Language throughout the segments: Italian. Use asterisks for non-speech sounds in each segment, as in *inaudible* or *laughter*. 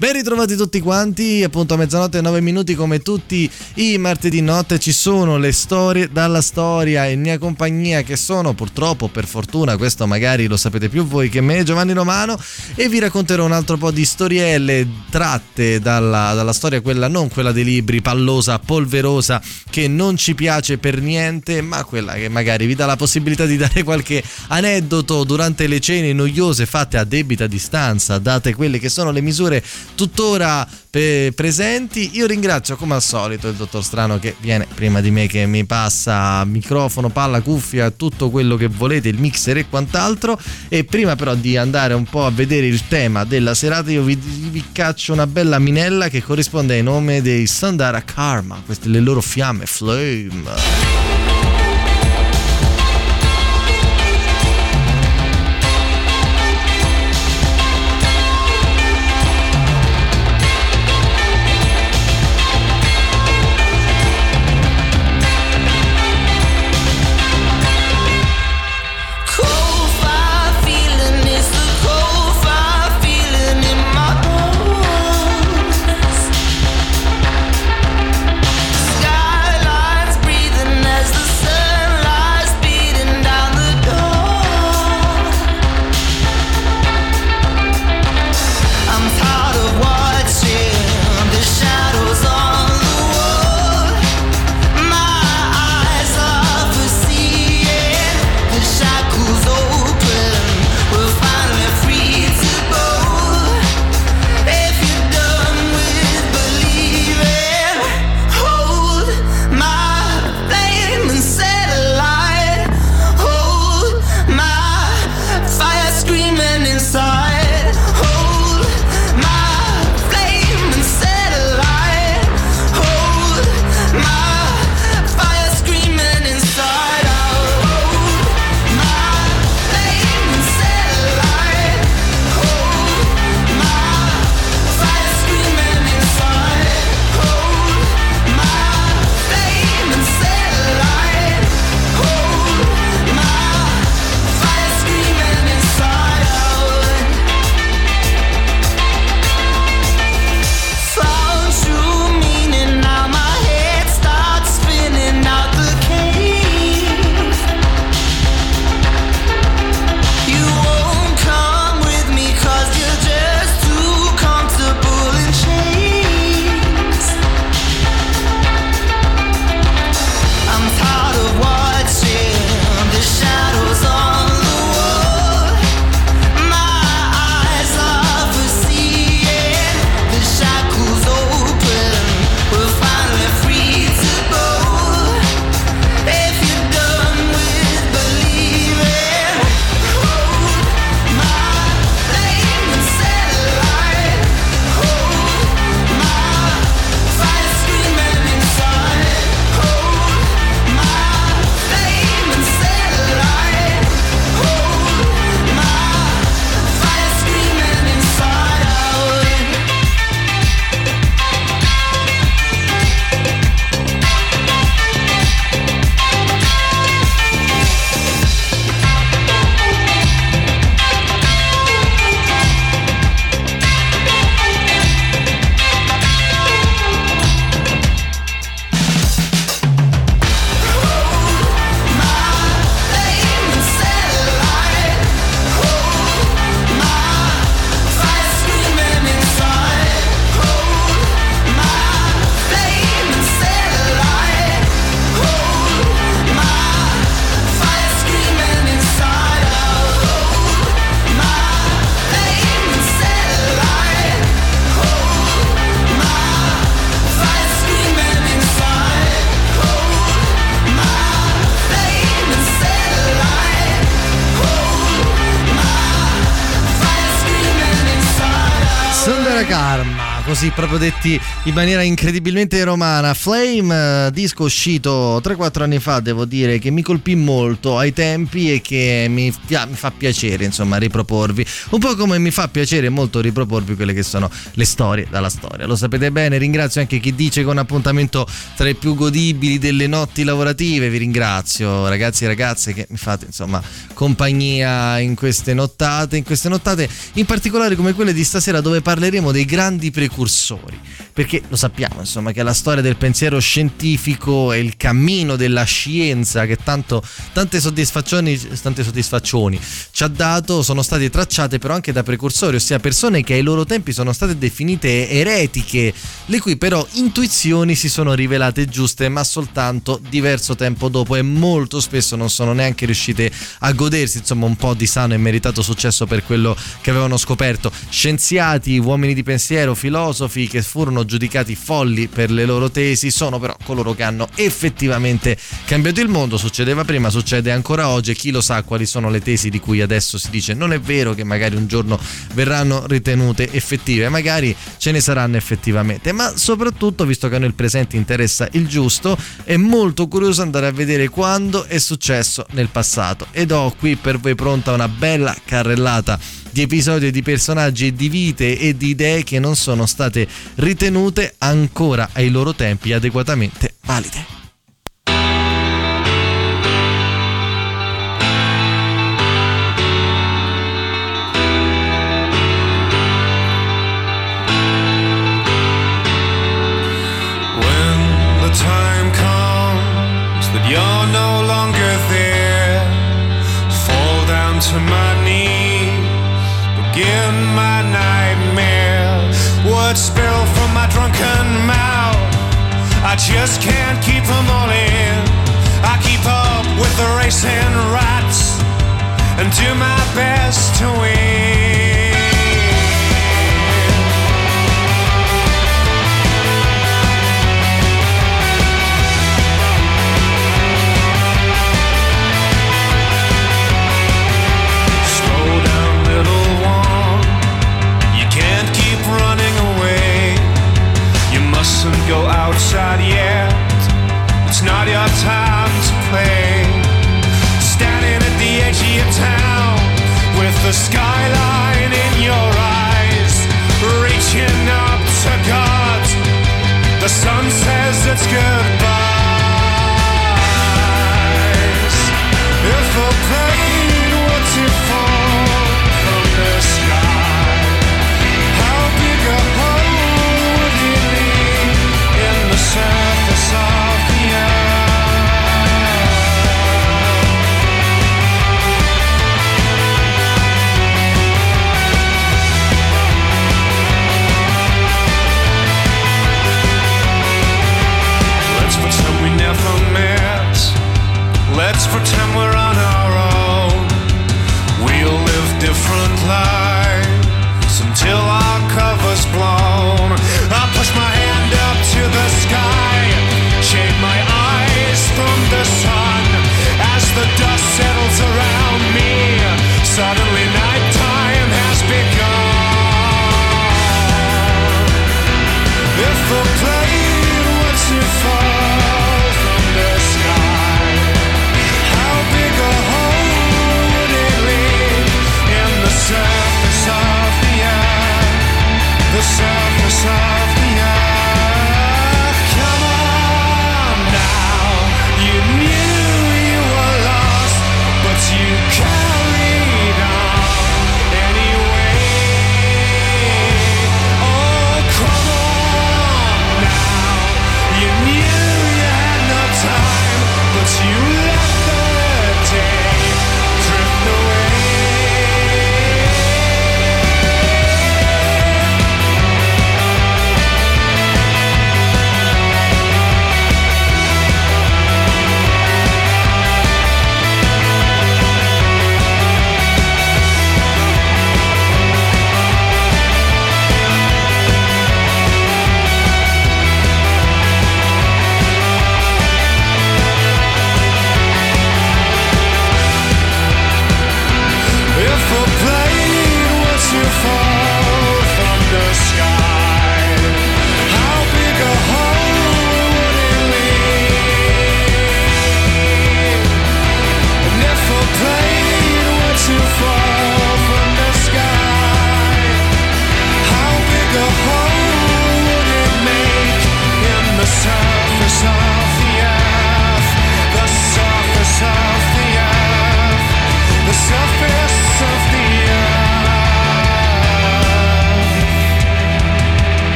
Ben ritrovati tutti quanti, appunto a mezzanotte e 9 minuti come tutti i martedì notte ci sono le storie dalla storia in mia compagnia che sono purtroppo per fortuna, questo magari lo sapete più voi che me, Giovanni Romano e vi racconterò un altro po' di storielle tratte dalla, dalla storia, quella non quella dei libri, pallosa, polverosa, che non ci piace per niente, ma quella che magari vi dà la possibilità di dare qualche aneddoto durante le cene noiose fatte a debita distanza, date quelle che sono le misure tuttora pe- presenti. Io ringrazio come al solito il dottor Strano che viene prima di me, che mi passa microfono, palla, cuffia, tutto quello che volete, il mixer e quant'altro. E prima però di andare un po' a vedere il tema della serata, io vi, vi caccio una bella minella che corrisponde ai nomi dei Sandara Karma, queste le loro fiamme, Flame. Proprio detti in maniera incredibilmente romana. Flame, eh, disco uscito 3-4 anni fa, devo dire, che mi colpì molto ai tempi e che mi, mi, fa piacere, insomma, riproporvi. Un po' come mi fa piacere molto riproporvi quelle che sono le storie dalla storia. Lo sapete bene, ringrazio anche chi dice che un appuntamento tra i più godibili delle notti lavorative. Vi ringrazio, ragazzi e ragazze, che mi fate, insomma, compagnia in queste nottate, in queste nottate in particolare come quelle di stasera dove parleremo dei grandi precursori, professori perché lo sappiamo insomma che la storia del pensiero scientifico e il cammino della scienza che tanto, tante, soddisfazioni, tante soddisfazioni ci ha dato sono state tracciate però anche da precursori, ossia persone che ai loro tempi sono state definite eretiche, le cui però intuizioni si sono rivelate giuste ma soltanto diverso tempo dopo e molto spesso non sono neanche riuscite a godersi insomma un po' di sano e meritato successo per quello che avevano scoperto. Scienziati, uomini di pensiero, filosofi che furono giudicati folli per le loro tesi sono però coloro che hanno effettivamente cambiato il mondo. Succedeva prima, succede ancora oggi e chi lo sa quali sono le tesi di cui adesso si dice non è vero che magari un giorno verranno ritenute effettive, magari ce ne saranno effettivamente, ma soprattutto visto che a noi il presente interessa il giusto, è molto curioso andare a vedere quando è successo nel passato ed ho qui per voi pronta una bella carrellata di episodi di personaggi di vite e di idee che non sono state ritenute ancora ai loro tempi adeguatamente valide. Spill from my drunken mouth. I just can't keep them all in. I keep up with the racing rats and do my best to win.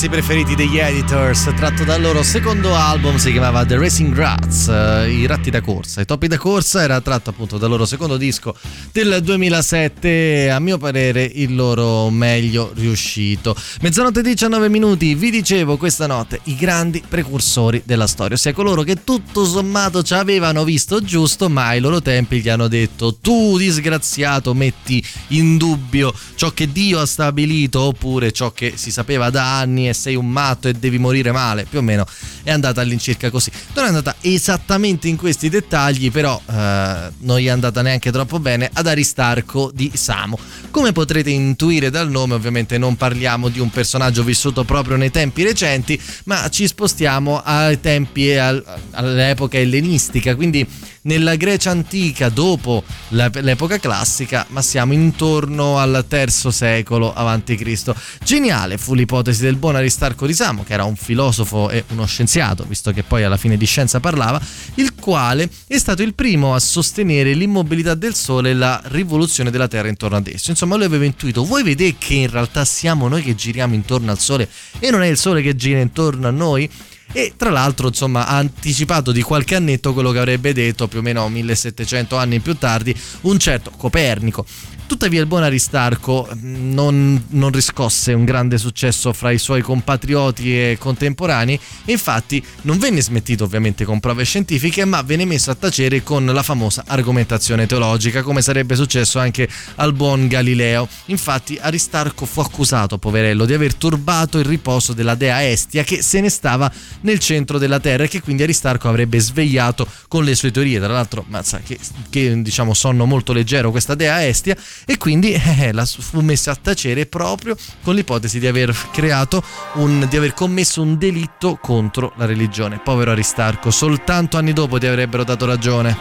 Pezzi preferiti degli Editors, tratto dal loro secondo album, si chiamava The Racing Rats, eh, i ratti da corsa. I topi da corsa era tratto appunto dal loro secondo disco del 2007, a mio parere il loro meglio riuscito. Mezzanotte 19 minuti, vi dicevo questa notte i grandi precursori della storia, ossia coloro che tutto sommato ci avevano visto giusto, ma ai loro tempi gli hanno detto tu disgraziato metti in dubbio ciò che Dio ha stabilito oppure ciò che si sapeva da anni e sei un matto e devi morire male, più o meno è andata all'incirca così. Non è andata esattamente in questi dettagli, però eh, non gli è andata neanche troppo bene ad Aristarco di Samo. Come potrete intuire dal nome, ovviamente non parliamo di un personaggio vissuto proprio nei tempi recenti, ma ci spostiamo ai tempi e al- all'epoca ellenistica, quindi nella Grecia antica dopo l'epoca classica, ma siamo intorno al terzo secolo a.C. Geniale fu l'ipotesi del buon Aristarco di Samo, che era un filosofo e uno scienziato, visto che poi alla fine di scienza parlava, il quale è stato il primo a sostenere l'immobilità del Sole e la rivoluzione della Terra intorno ad esso. Insomma, lui aveva intuito, voi vedete che in realtà siamo noi che giriamo intorno al Sole e non è il Sole che gira intorno a noi? E tra l'altro insomma ha anticipato di qualche annetto quello che avrebbe detto più o meno 1700 anni più tardi un certo Copernico. Tuttavia il buon Aristarco mm, non, non riscosse un grande successo fra i suoi compatrioti e contemporanei infatti non venne smentito ovviamente con prove scientifiche ma venne messo a tacere con la famosa argomentazione teologica come sarebbe successo anche al buon Galileo. Infatti Aristarco fu accusato, poverello, di aver turbato il riposo della dea Estia che se ne stava nel centro della Terra e che quindi Aristarco avrebbe svegliato con le sue teorie. Tra l'altro, mazza, che, che diciamo sonno molto leggero questa dea Estia e quindi *laughs* eh, la fu messa a tacere proprio con l'ipotesi di aver creato un, di aver commesso un delitto contro la religione. Povero Aristarco, soltanto anni dopo ti avrebbero dato ragione.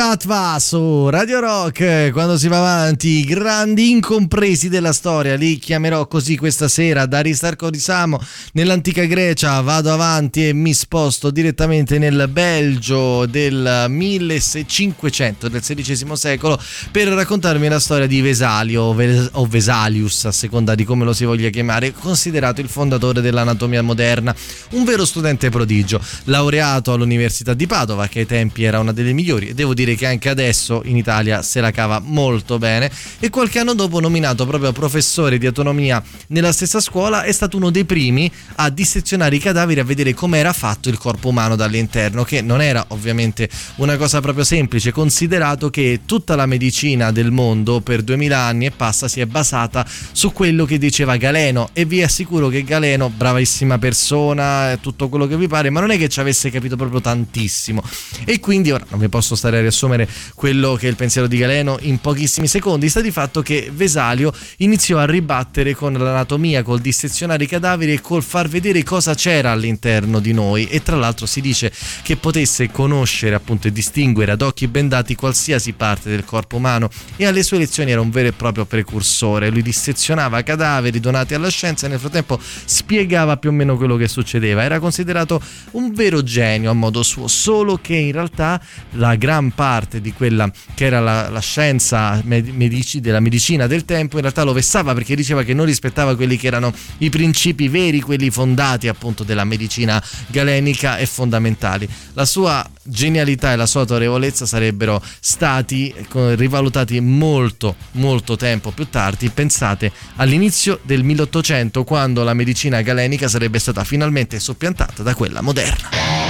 Tatva su Radio Rock quando si va avanti i grandi incompresi della storia li chiamerò così questa sera da Aristarco di Samo nell'antica Grecia vado avanti e mi sposto direttamente nel Belgio del 1500 del XVI secolo per raccontarmi la storia di Vesalio o Vesalius a seconda di come lo si voglia chiamare considerato il fondatore dell'anatomia moderna un vero studente prodigio laureato all'università di Padova che ai tempi era una delle migliori. Devo dire che anche adesso in Italia se la cava molto bene e qualche anno dopo nominato proprio professore di autonomia nella stessa scuola è stato uno dei primi a dissezionare i cadaveri a vedere come era fatto il corpo umano dall'interno, che non era ovviamente una cosa proprio semplice, considerato che tutta la medicina del mondo per 2000 anni e passa si è basata su quello che diceva Galeno e vi assicuro che Galeno, bravissima persona, tutto quello che vi pare, ma non è che ci avesse capito proprio tantissimo. E quindi ora non vi posso stare a riassumere quello che è il pensiero di Galeno in pochissimi secondi, sta di fatto che Vesalio iniziò a ribattere con l'anatomia, col dissezionare i cadaveri e col far vedere cosa c'era all'interno di noi e tra l'altro si dice che potesse conoscere appunto e distinguere ad occhi bendati qualsiasi parte del corpo umano e alle sue lezioni era un vero e proprio precursore, lui dissezionava cadaveri donati alla scienza e nel frattempo spiegava più o meno quello che succedeva, era considerato un vero genio a modo suo, solo che in realtà la gran parte di quella che era la, la scienza medici, della medicina del tempo in realtà lo vessava perché diceva che non rispettava quelli che erano i principi veri, quelli fondati appunto della medicina galenica e fondamentali. La sua genialità e la sua autorevolezza sarebbero stati rivalutati molto molto tempo più tardi pensate all'inizio del 1800 quando la medicina galenica sarebbe stata finalmente soppiantata da quella moderna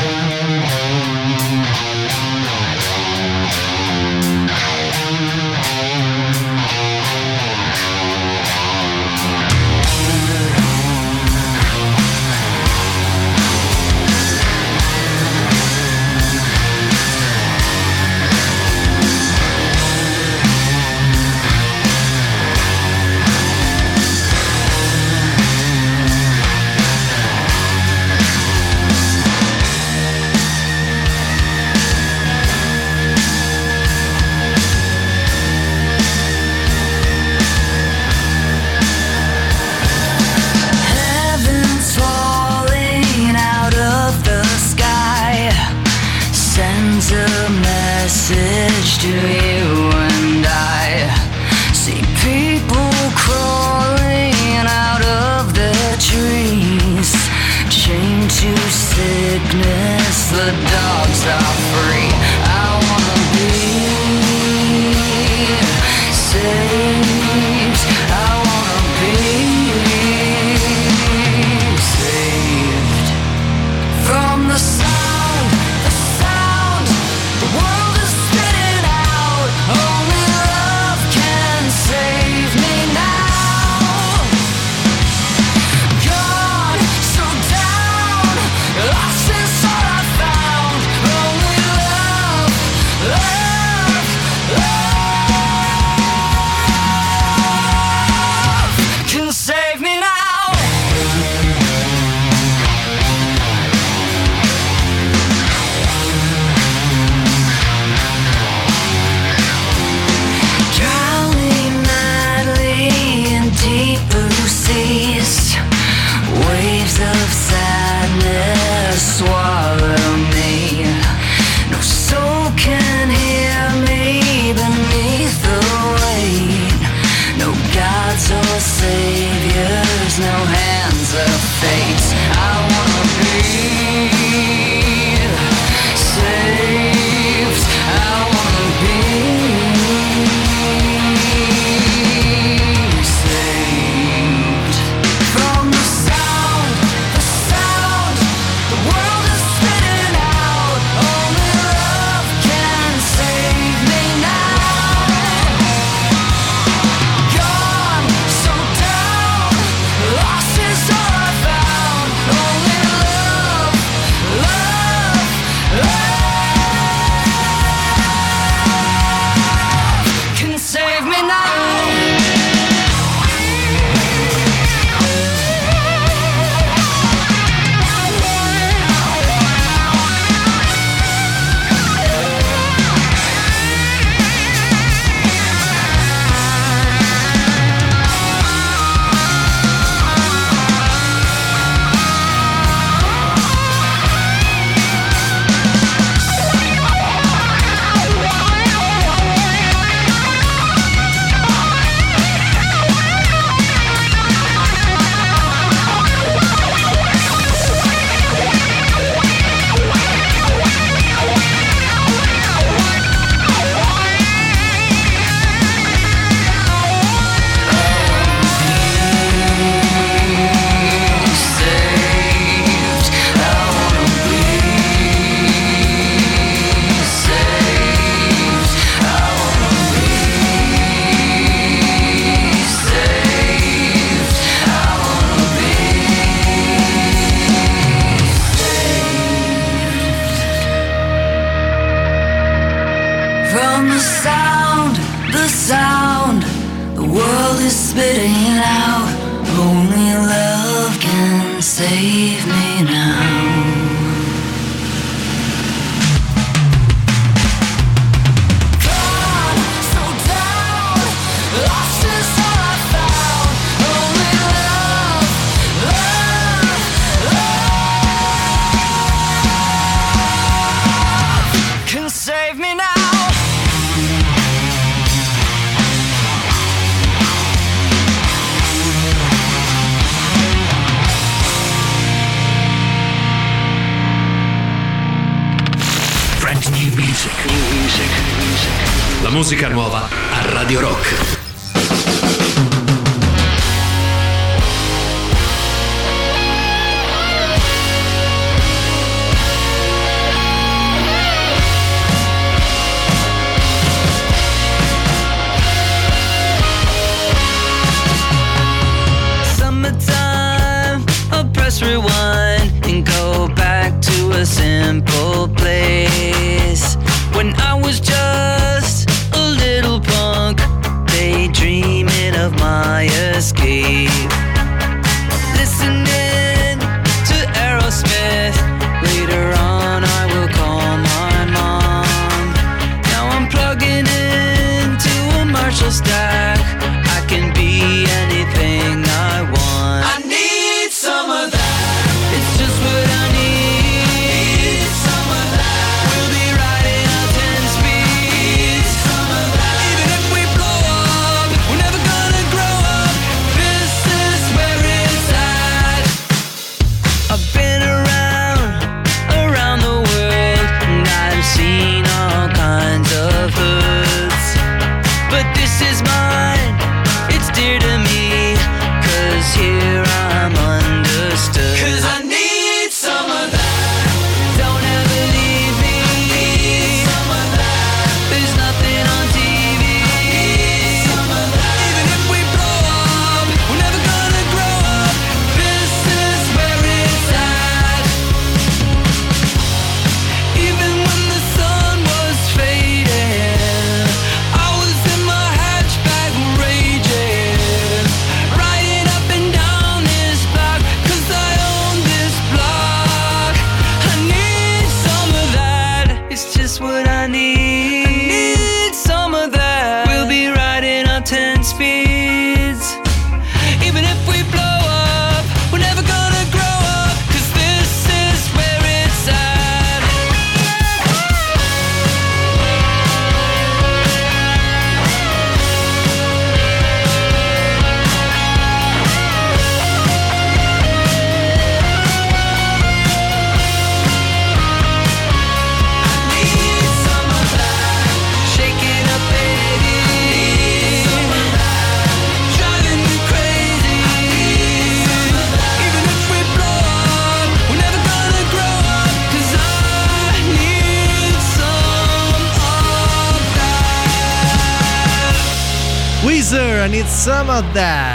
about that?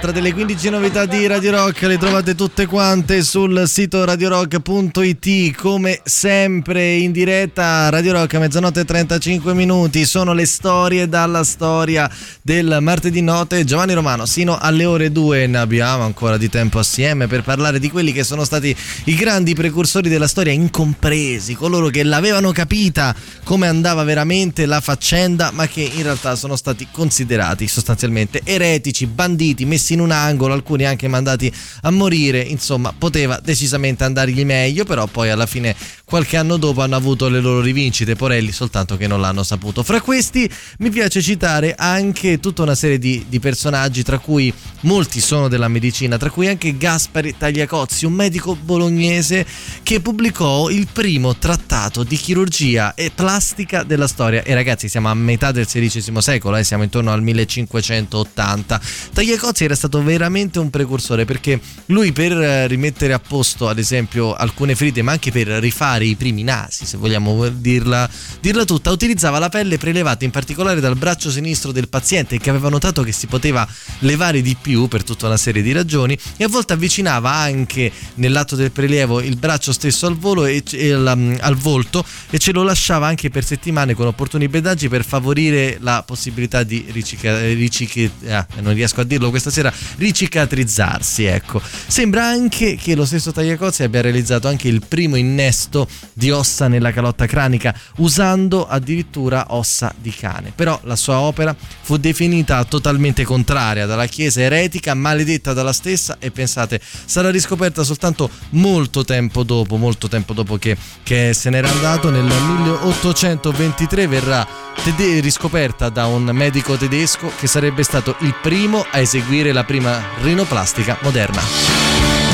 Un'altra delle 15 novità di Radio Rock, le trovate tutte quante sul sito radiorock.it. Come sempre in diretta, Radio Rock a mezzanotte e 35 minuti. Sono le storie dalla storia del martedì notte. Giovanni Romano, sino alle ore 2 ne abbiamo ancora di tempo assieme per parlare di quelli che sono stati i grandi precursori della storia, incompresi, coloro che l'avevano capita come andava veramente la faccenda, ma che in realtà sono stati considerati sostanzialmente eretici, banditi, messi in un angolo, alcuni anche mandati a morire. Insomma, poteva decisamente andargli meglio, però poi alla fine qualche anno dopo hanno avuto le loro rivincite, Porelli, soltanto che non l'hanno saputo. Fra questi mi piace citare anche tutta una serie di, di personaggi, tra cui molti sono della medicina, tra cui anche Gaspari Tagliacozzi, un medico bolognese che pubblicò il primo trattato di chirurgia e plastica della storia. E ragazzi, siamo a metà del XVI secolo, eh, siamo intorno al 1580. Tagliacozzi era stato veramente un precursore perché lui per eh, rimettere a posto ad esempio alcune ferite ma anche per rifare i primi nasi se vogliamo dirla, dirla tutta utilizzava la pelle prelevata in particolare dal braccio sinistro del paziente che aveva notato che si poteva levare di più per tutta una serie di ragioni e a volte avvicinava anche nell'atto del prelievo il braccio stesso al volo e, e al, um, al volto e ce lo lasciava anche per settimane con opportuni bedaggi per favorire la possibilità di riciclare ric- eh, non riesco a dirlo questa sera sembra ricatrizzarsi. Ecco. Sembra anche che lo stesso Tagliacozzi abbia realizzato anche il primo innesto di ossa nella calotta cranica, usando addirittura ossa di cane. Però la sua opera fu definita totalmente contraria dalla Chiesa eretica, maledetta dalla stessa e pensate sarà riscoperta soltanto molto tempo dopo, molto tempo dopo che, che se n'era andato nel 1823 verrà tede- riscoperta da un medico tedesco che sarebbe stato il primo a eseguire la la prima rinoplastica moderna.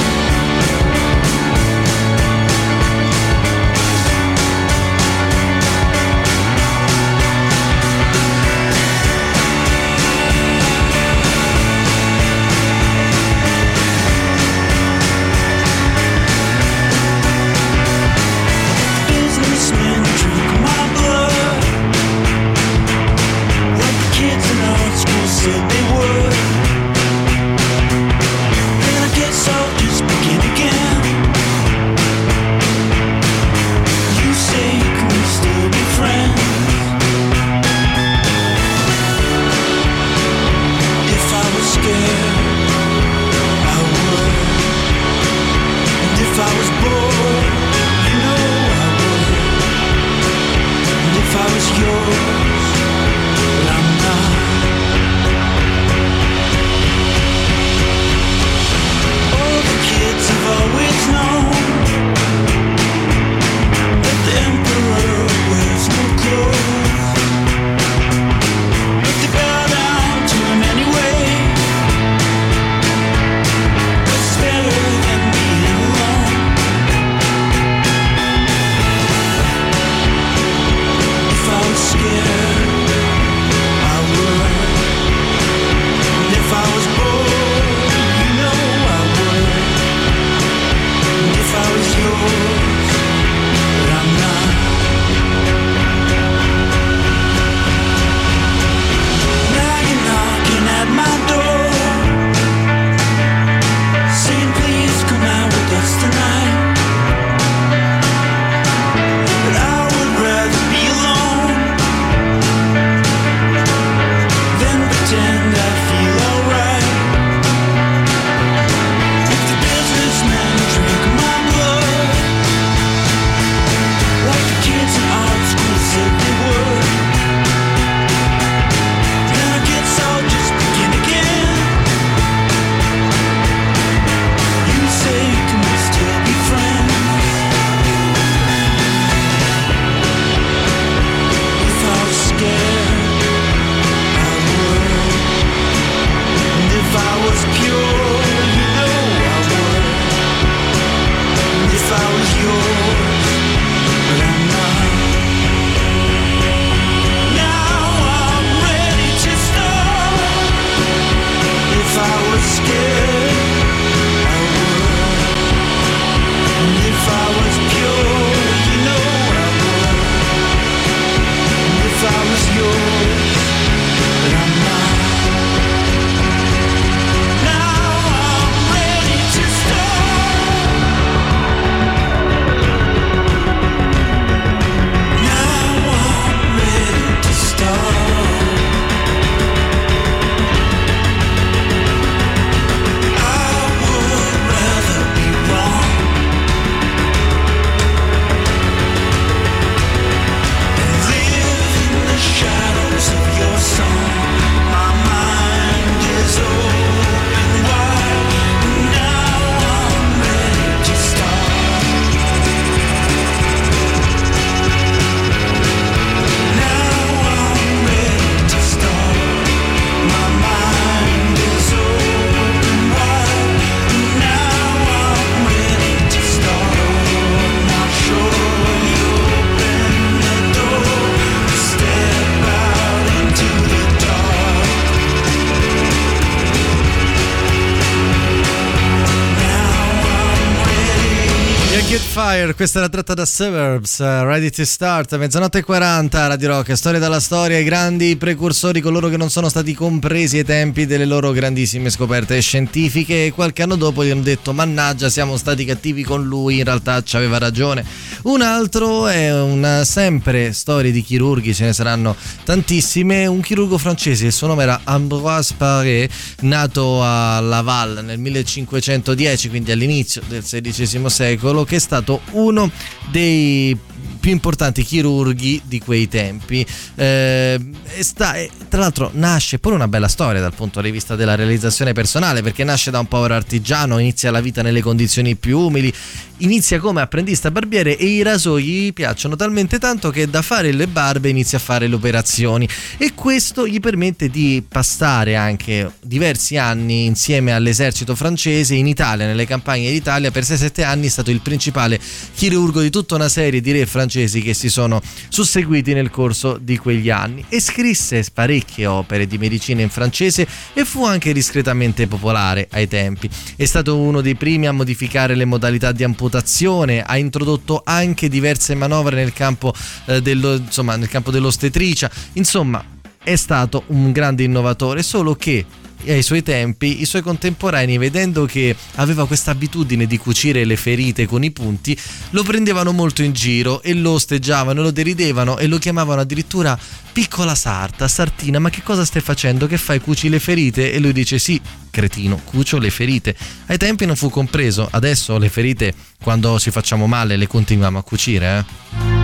Fire, questa era tratta da Suburbs, uh, Ready to Start, mezzanotte e 40, Radio Rock, storia dalla storia, i grandi precursori, coloro che non sono stati compresi ai tempi delle loro grandissime scoperte scientifiche e qualche anno dopo gli hanno detto mannaggia siamo stati cattivi con lui, in realtà ci aveva ragione. Un altro è una sempre storia di chirurghi, ce ne saranno tantissime, un chirurgo francese, il suo nome era Ambroise Paré, nato a Laval nel 1510, quindi all'inizio del XVI secolo, che è stato uno dei più importanti chirurghi di quei tempi. Eh, sta- tra l'altro nasce pure una bella storia dal punto di vista della realizzazione personale, perché nasce da un povero artigiano, inizia la vita nelle condizioni più umili, inizia come apprendista barbiere e i rasoi gli piacciono talmente tanto che da fare le barbe inizia a fare le operazioni e questo gli permette di passare anche diversi anni insieme all'esercito francese in Italia, nelle campagne d'Italia, per 6-7 anni è stato il principale chirurgo di tutta una serie di re francesi che si sono susseguiti nel corso di quegli anni e scrisse parecchie opere di medicina in francese e fu anche discretamente popolare ai tempi. È stato uno dei primi a modificare le modalità di amputazione, ha introdotto anche diverse manovre nel campo, eh, dello, insomma, nel campo dell'ostetricia, insomma è stato un grande innovatore, solo che ai suoi tempi i suoi contemporanei vedendo che aveva questa abitudine di cucire le ferite con i punti lo prendevano molto in giro e lo osteggiavano, lo deridevano e lo chiamavano addirittura piccola sarta, sartina ma che cosa stai facendo? Che fai? Cuci le ferite? E lui dice sì, cretino, cucio le ferite. Ai tempi non fu compreso, adesso le ferite quando ci facciamo male le continuiamo a cucire eh?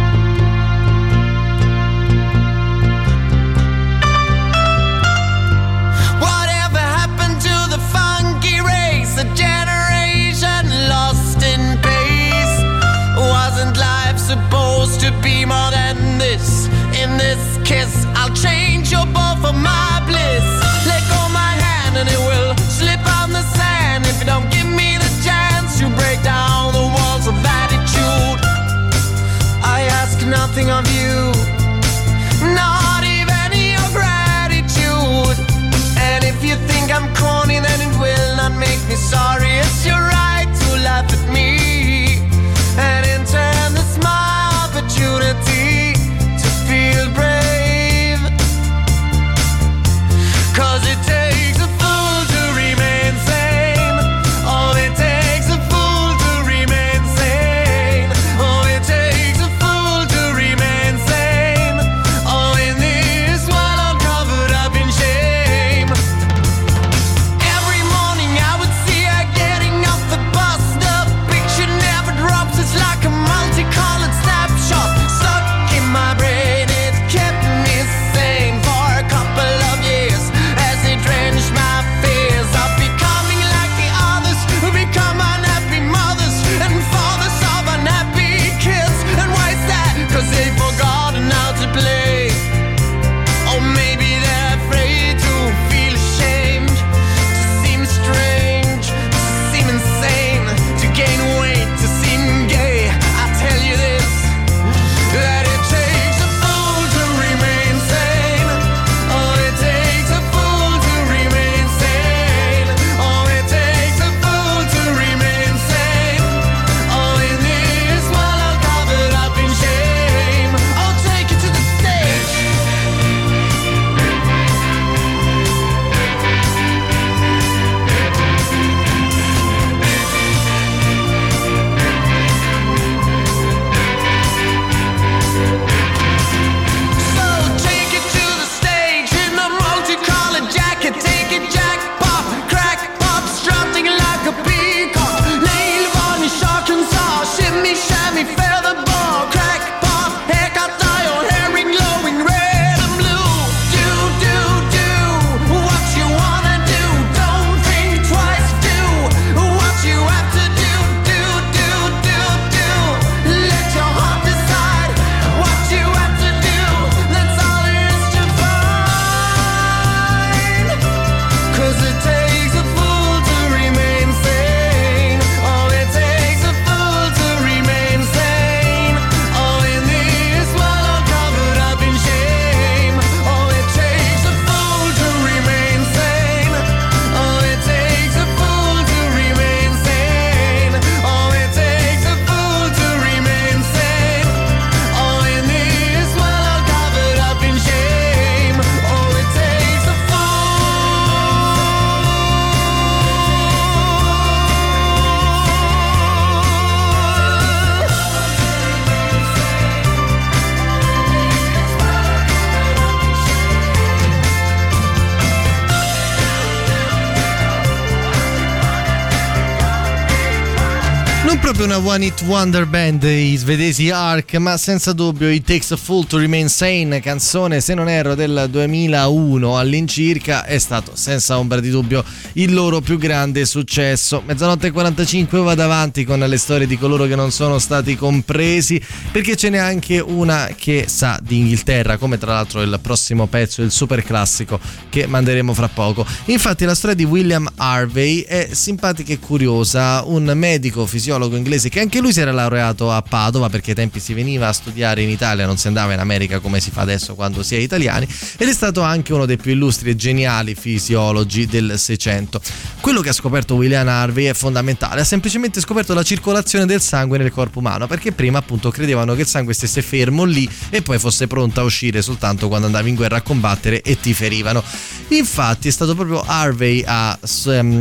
Proprio una one hit wonder band i svedesi Ark, ma senza dubbio It Takes a Fool to Remain Sane, canzone se non erro del 2001 all'incirca, è stato senza ombra di dubbio il loro più grande successo. Mezzanotte e 45 vado avanti con le storie di coloro che non sono stati compresi, perché ce n'è anche una che sa di Inghilterra, come tra l'altro il prossimo pezzo, il super classico che manderemo fra poco. Infatti la storia di William Harvey è simpatica e curiosa, un medico fisiologo inglese che anche lui si era laureato a Padova perché ai tempi si veniva a studiare in Italia, non si andava in America come si fa adesso quando si è italiani ed è stato anche uno dei più illustri e geniali fisiologi del Seicento. momento. Quello che ha scoperto William Harvey è fondamentale, ha semplicemente scoperto la circolazione del sangue nel corpo umano perché prima appunto credevano che il sangue stesse fermo lì e poi fosse pronto a uscire soltanto quando andavi in guerra a combattere e ti ferivano. Infatti è stato proprio Harvey a,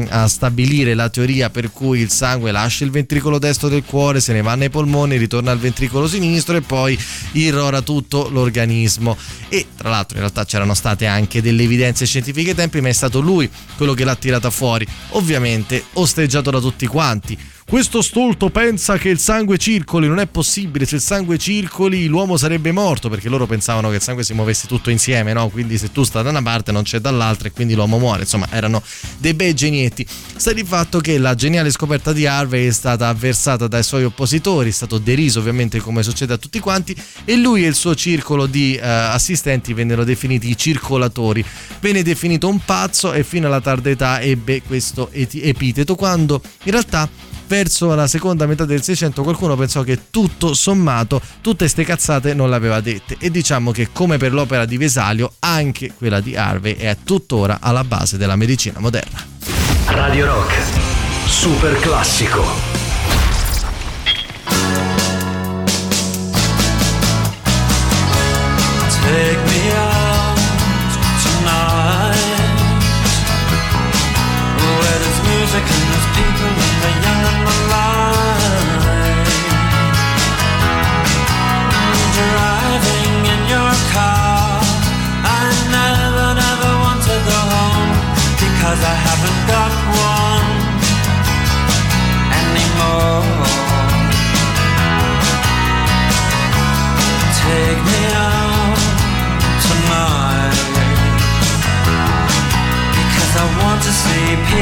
a stabilire la teoria per cui il sangue lascia il ventricolo destro del cuore, se ne va nei polmoni, ritorna al ventricolo sinistro e poi irrora tutto l'organismo. E tra l'altro in realtà c'erano state anche delle evidenze scientifiche ai tempi, ma è stato lui quello che l'ha tirata fuori, ovviamente osteggiato da tutti quanti. Questo stolto pensa che il sangue circoli, non è possibile, se il sangue circoli l'uomo sarebbe morto, perché loro pensavano che il sangue si muovesse tutto insieme, no? Quindi se tu stai da una parte non c'è dall'altra e quindi l'uomo muore, insomma erano dei bei genietti. Sta di fatto che la geniale scoperta di Harvey è stata avversata dai suoi oppositori, è stato deriso ovviamente come succede a tutti quanti e lui e il suo circolo di eh, assistenti vennero definiti i circolatori. Venne definito un pazzo e fino alla tarda età ebbe questo epiteto quando in realtà verso la seconda metà del 600 qualcuno pensò che tutto sommato tutte ste cazzate non le aveva dette e diciamo che come per l'opera di Vesalio anche quella di Harvey è tuttora alla base della medicina moderna. Radio Rock, super classico. Take me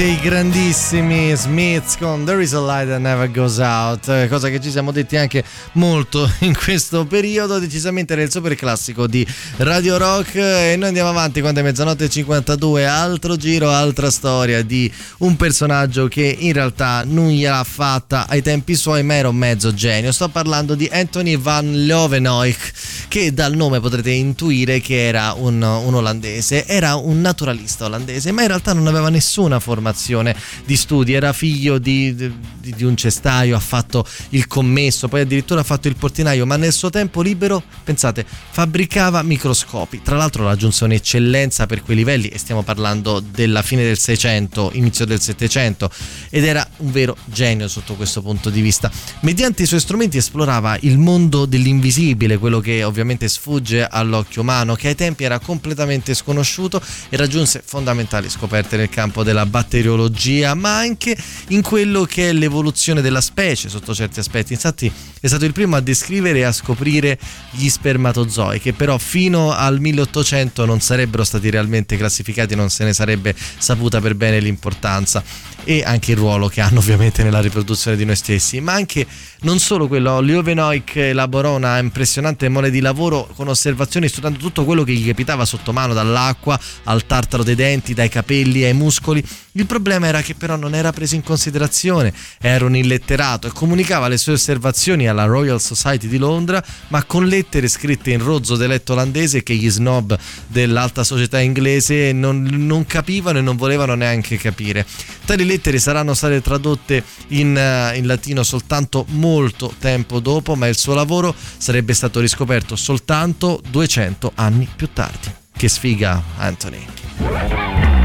ovviamente i grandissimi Smiths con There is a light that never goes out, eh, cosa che ci siamo detti anche molto *laughs* in questo periodo, decisamente il super classico di Radio Rock. E noi andiamo avanti quando è mezzanotte e 52, altro giro, altra storia di un personaggio che in realtà non gliel'ha fatta ai tempi suoi ma era un mezzo genio, sto parlando di Anthony van Leeuwenhoek che dal nome potrete intuire che era un, un olandese, era un naturalista olandese ma in realtà non aveva nessuna formazione di studi, era figlio di, di- di un cestaio, ha fatto il commesso, poi addirittura ha fatto il portinaio, ma nel suo tempo libero, pensate, fabbricava microscopi. Tra l'altro raggiunse un'eccellenza per quei livelli e stiamo parlando della fine del 600, inizio del 700 ed era un vero genio sotto questo punto di vista. Mediante i suoi strumenti esplorava il mondo dell'invisibile, quello che ovviamente sfugge all'occhio umano, che ai tempi era completamente sconosciuto e raggiunse fondamentali scoperte nel campo della batteriologia, ma anche in quello che è l'evoluzione della specie sotto certi aspetti. Infatti è stato il primo a descrivere e a scoprire gli spermatozoi, che però fino al 1800 non sarebbero stati realmente classificati, non se ne sarebbe saputa per bene l'importanza e anche il ruolo che hanno ovviamente nella riproduzione di noi stessi, ma anche non solo quello, Leeuwenhoek elaborò una impressionante mole di lavoro con osservazioni studiando tutto quello che gli capitava sotto mano, dall'acqua al tartaro dei denti, dai capelli ai muscoli. Il problema era che però non era preso in considerazione, era un illetterato e comunicava le sue osservazioni alla Royal Society di Londra, ma con lettere scritte in rozzo dialetto olandese che gli snob dell'alta società inglese non, non capivano e non volevano neanche capire. Tali lettere saranno state tradotte in, eh, in latino soltanto molto tempo dopo, ma il suo lavoro sarebbe stato riscoperto soltanto 200 anni più tardi. Che sfiga, Anthony.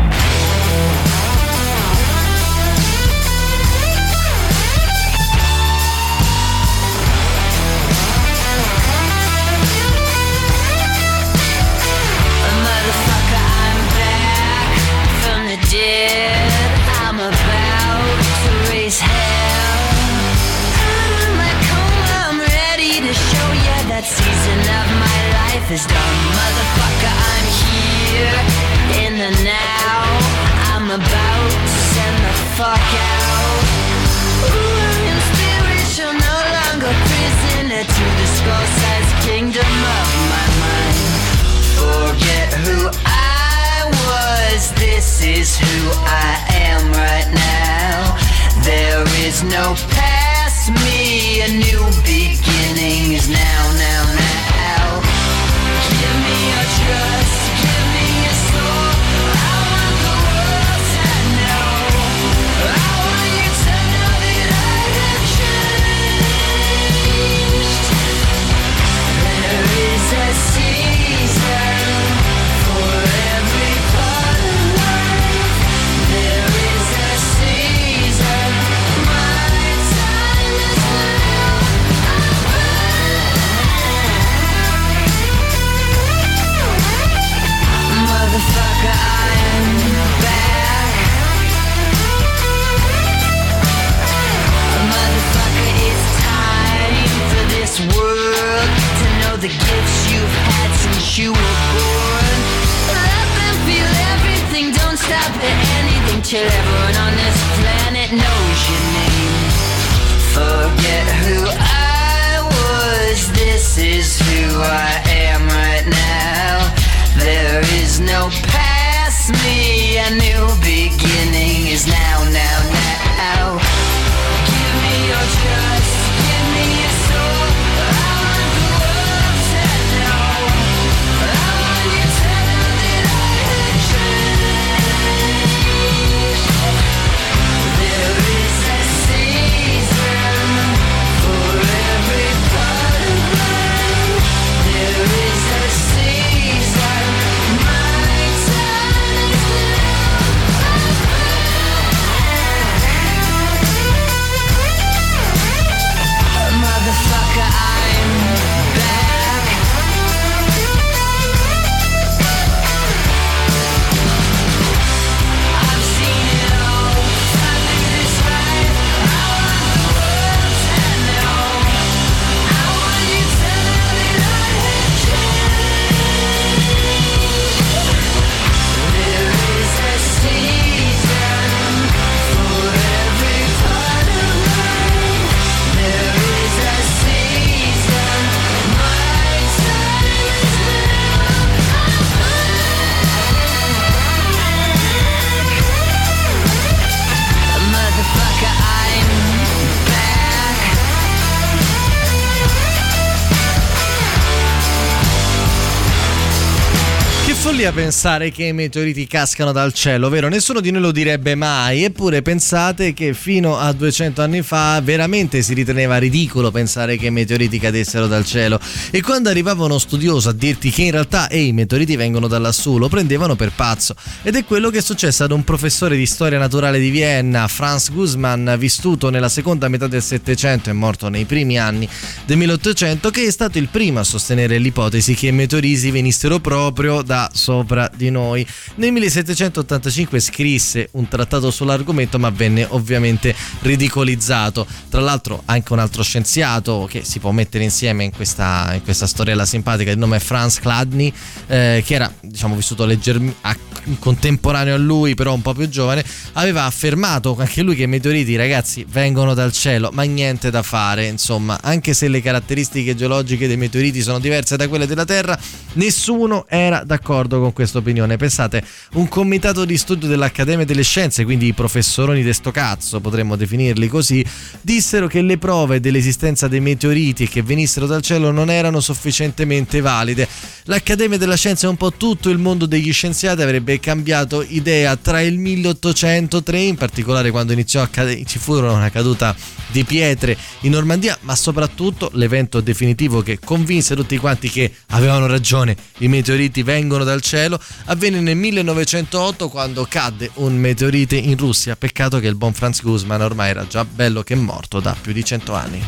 This is who I am right now. There is no past me, a new beginning is now, now, now. Give me your trust, give me your follia pensare che i meteoriti cascano dal cielo, vero? Nessuno di noi lo direbbe mai, eppure pensate che fino a 200 anni fa veramente si riteneva ridicolo pensare che i meteoriti cadessero dal cielo. E quando arrivava uno studioso a dirti che in realtà ehi, i meteoriti vengono da lassù, lo prendevano per pazzo. Ed è quello che è successo ad un professore di storia naturale di Vienna, Franz Guzman, vissuto nella seconda metà del Settecento e morto nei primi anni del 1800, che è stato il primo a sostenere l'ipotesi che i meteoriti venissero proprio da sopra di noi. Nel 1785 scrisse un trattato sull'argomento, ma venne ovviamente ridicolizzato. Tra l'altro, anche un altro scienziato che si può mettere insieme in questa, in questa storiella simpatica, il nome è Franz Chladni, eh, che era diciamo vissuto leggermente contemporaneo a lui, però un po' più giovane, aveva affermato anche lui che i meteoriti, ragazzi, vengono dal cielo, ma niente da fare. Insomma, anche se le caratteristiche geologiche dei meteoriti sono diverse da quelle della Terra, nessuno era d'accordo con questa opinione. Pensate, un comitato di studio dell'Accademia delle Scienze, quindi i professoroni di sto cazzo, potremmo definirli così, dissero che le prove dell'esistenza dei meteoriti che venissero dal cielo non erano sufficientemente valide. L'Accademia della Scienza e un po' tutto il mondo degli scienziati avrebbe cambiato idea tra il 1803, in particolare quando iniziò a cade- ci furono una caduta di pietre in Normandia, ma soprattutto l'evento definitivo che convinse tutti quanti che avevano ragione, i meteoriti vengono dal cielo, avvenne nel 1908 quando cadde un meteorite in Russia. Peccato che il buon Franz Guzman ormai era già bello che morto da più di 100 anni.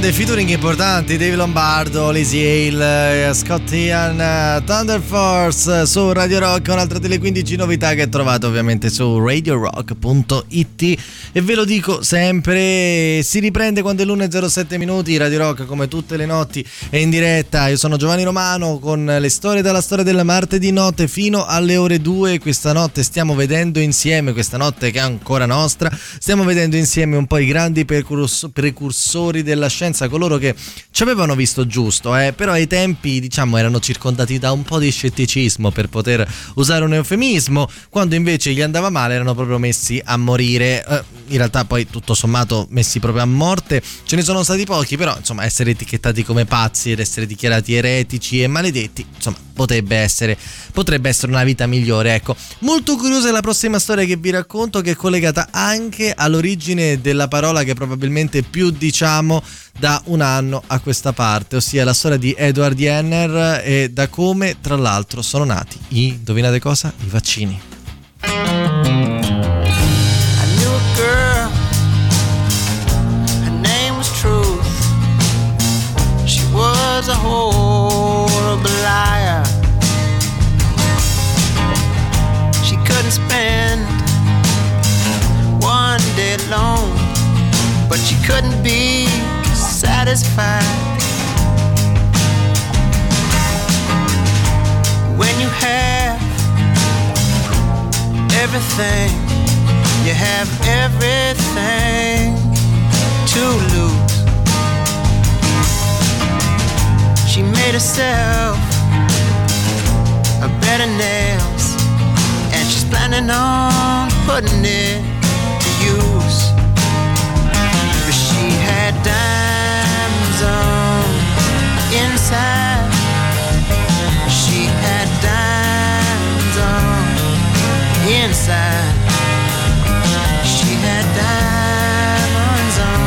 Con dei featuring importanti, Dave Lombardo, Lizzie Hale, eh, Scott Ian, eh, Thunder Force su Radio Rock, un'altra delle 15 novità che trovate ovviamente su radiorock.it e ve lo dico sempre, si riprende quando è l'1.07 minuti, Radio Rock come tutte le notti è in diretta, io sono Giovanni Romano con le storie dalla storia del martedì notte fino alle ore 2, questa notte stiamo vedendo insieme, questa notte che è ancora nostra, stiamo vedendo insieme un po' i grandi precursori della scienza, coloro che ci avevano visto giusto, eh, però ai tempi diciamo erano circondati da un po' di scetticismo per poter usare un eufemismo, quando invece gli andava male erano proprio messi a morire, Eh, in realtà poi tutto sommato messi proprio a morte, ce ne sono stati pochi, però insomma essere etichettati come pazzi ed essere dichiarati eretici e maledetti, insomma potrebbe essere, potrebbe essere una vita migliore, ecco. Molto curiosa è la prossima storia che vi racconto che è collegata anche all'origine della parola che probabilmente più diciamo da un anno a questa parte, ossia la storia di Edward Jenner e da come tra l'altro sono nati i, indovinate cosa? I vaccini. couldn't be satisfied. When you have everything, you have everything to lose. She made herself a bed of nails, and she's planning on putting it She had diamonds on the inside. She had diamonds on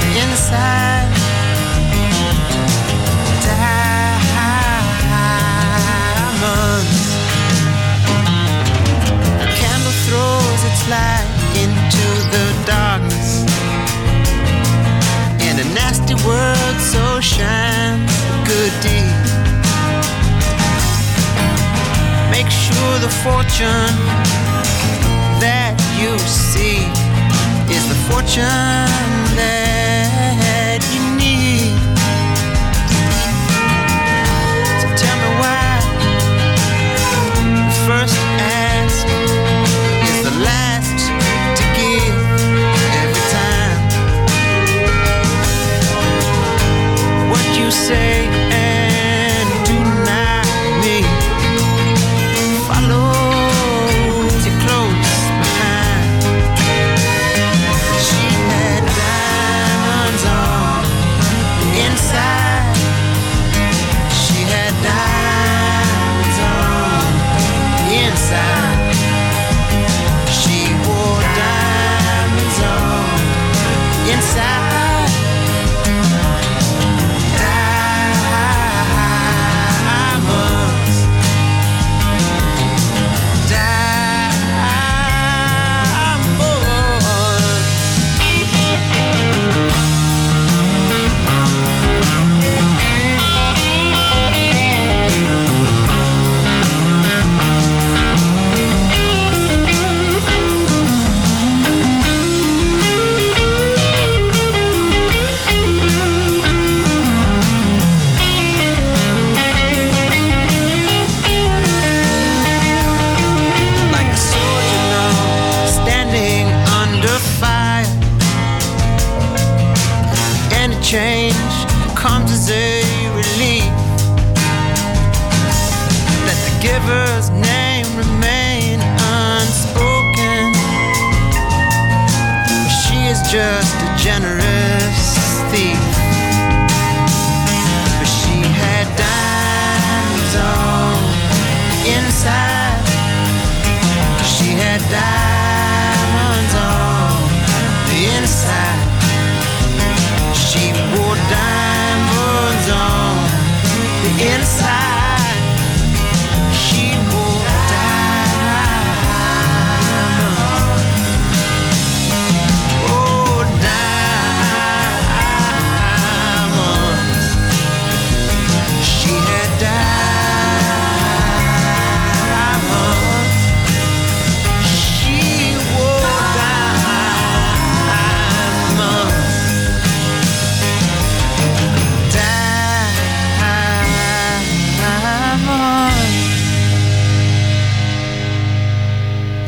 the inside. Diamonds. Candle throws its light into the darkness. Nasty word so shines a good deed. Make sure the fortune that you see is the fortune that say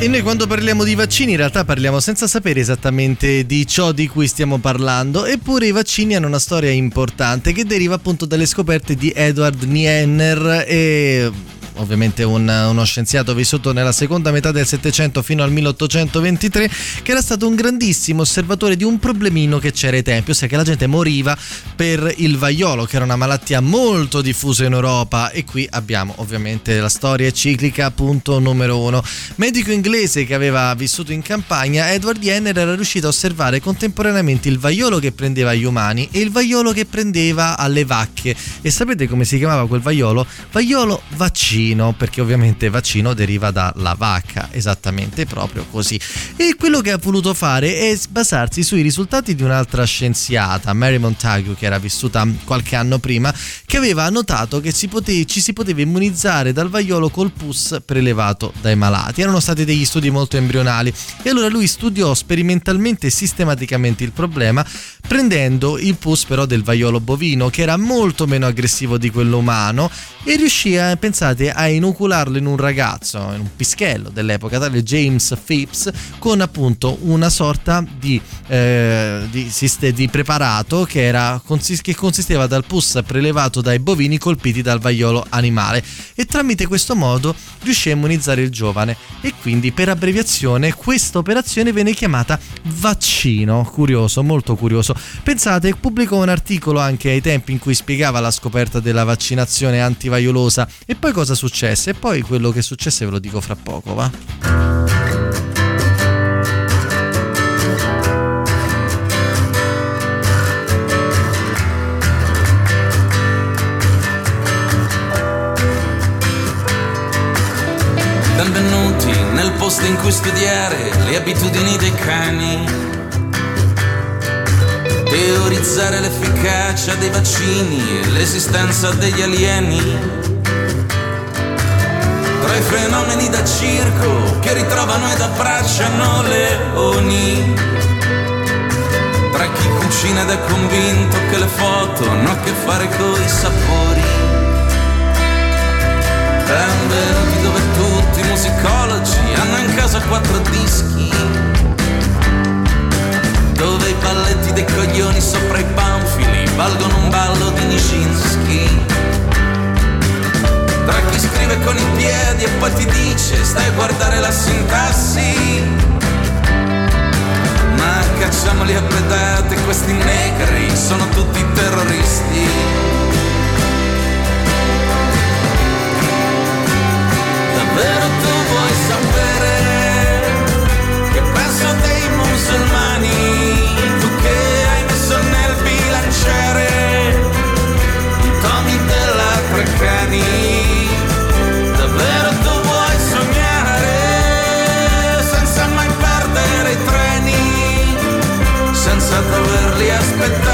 E noi quando parliamo di vaccini in realtà parliamo senza sapere esattamente di ciò di cui stiamo parlando, eppure i vaccini hanno una storia importante che deriva appunto dalle scoperte di Edward Nienner e ovviamente un- uno scienziato vissuto nella seconda metà del Settecento fino al 1823 che era stato un grandissimo osservatore di un problemino che c'era ai tempi, ossia che la gente moriva per il vaiolo che era una malattia molto diffusa in Europa e qui abbiamo ovviamente la storia ciclica punto numero uno. Medico inglese che aveva vissuto in campagna, Edward Jenner era riuscito a osservare contemporaneamente il vaiolo che prendeva agli umani e il vaiolo che prendeva alle vacche. E sapete come si chiamava quel vaiolo? Vaiolo vaccino, perché ovviamente vaccino deriva dalla vacca, esattamente proprio così. E quello che ha voluto fare è basarsi sui risultati di un'altra scienziata, Mary Montagu, che era vissuta qualche anno prima, che aveva notato che si pote- ci si poteva immunizzare dal vaiolo col pus prelevato dai malati. Erano stati degli studi molto embrionali e allora lui studiò sperimentalmente e sistematicamente il problema prendendo il pus però del vaiolo bovino che era molto meno aggressivo di quello umano e riuscì a, pensate, a inocularlo in un ragazzo, in un pischello dell'epoca, tale James Phipps, con appunto una sorta di, eh, di, di preparato che, era, che consisteva dal pus prelevato dai bovini colpiti dal vaiolo animale e tramite questo modo riuscì a immunizzare il giovane e quindi per abbreviazione questa operazione venne chiamata vaccino. Curioso, molto curioso. Pensate, pubblicò un articolo anche ai tempi in cui spiegava la scoperta della vaccinazione antivaiolosa e poi cosa successe e poi quello che successe ve lo dico fra poco, va? Benvenuti nel posto in cui studiare le abitudini dei cani. Teorizzare l'efficacia dei vaccini e l'esistenza degli alieni. Tra i fenomeni da circo che ritrovano ed abbracciano leoni. Tra chi cucina ed è convinto che le foto hanno a che fare coi sapori. Benvenuti dove tutti i musicologi hanno in casa quattro dischi. Dove i balletti dei coglioni sopra i panfili valgono un ballo di Nijinsky. Tra chi scrive con i piedi e poi ti dice stai a guardare la sintassi. Ma cacciamoli a pedate, questi negri sono tutti terroristi. Davvero tu vuoi sapere che penso dei musulmani? Tu che hai messo nel. Senza doverli aspettare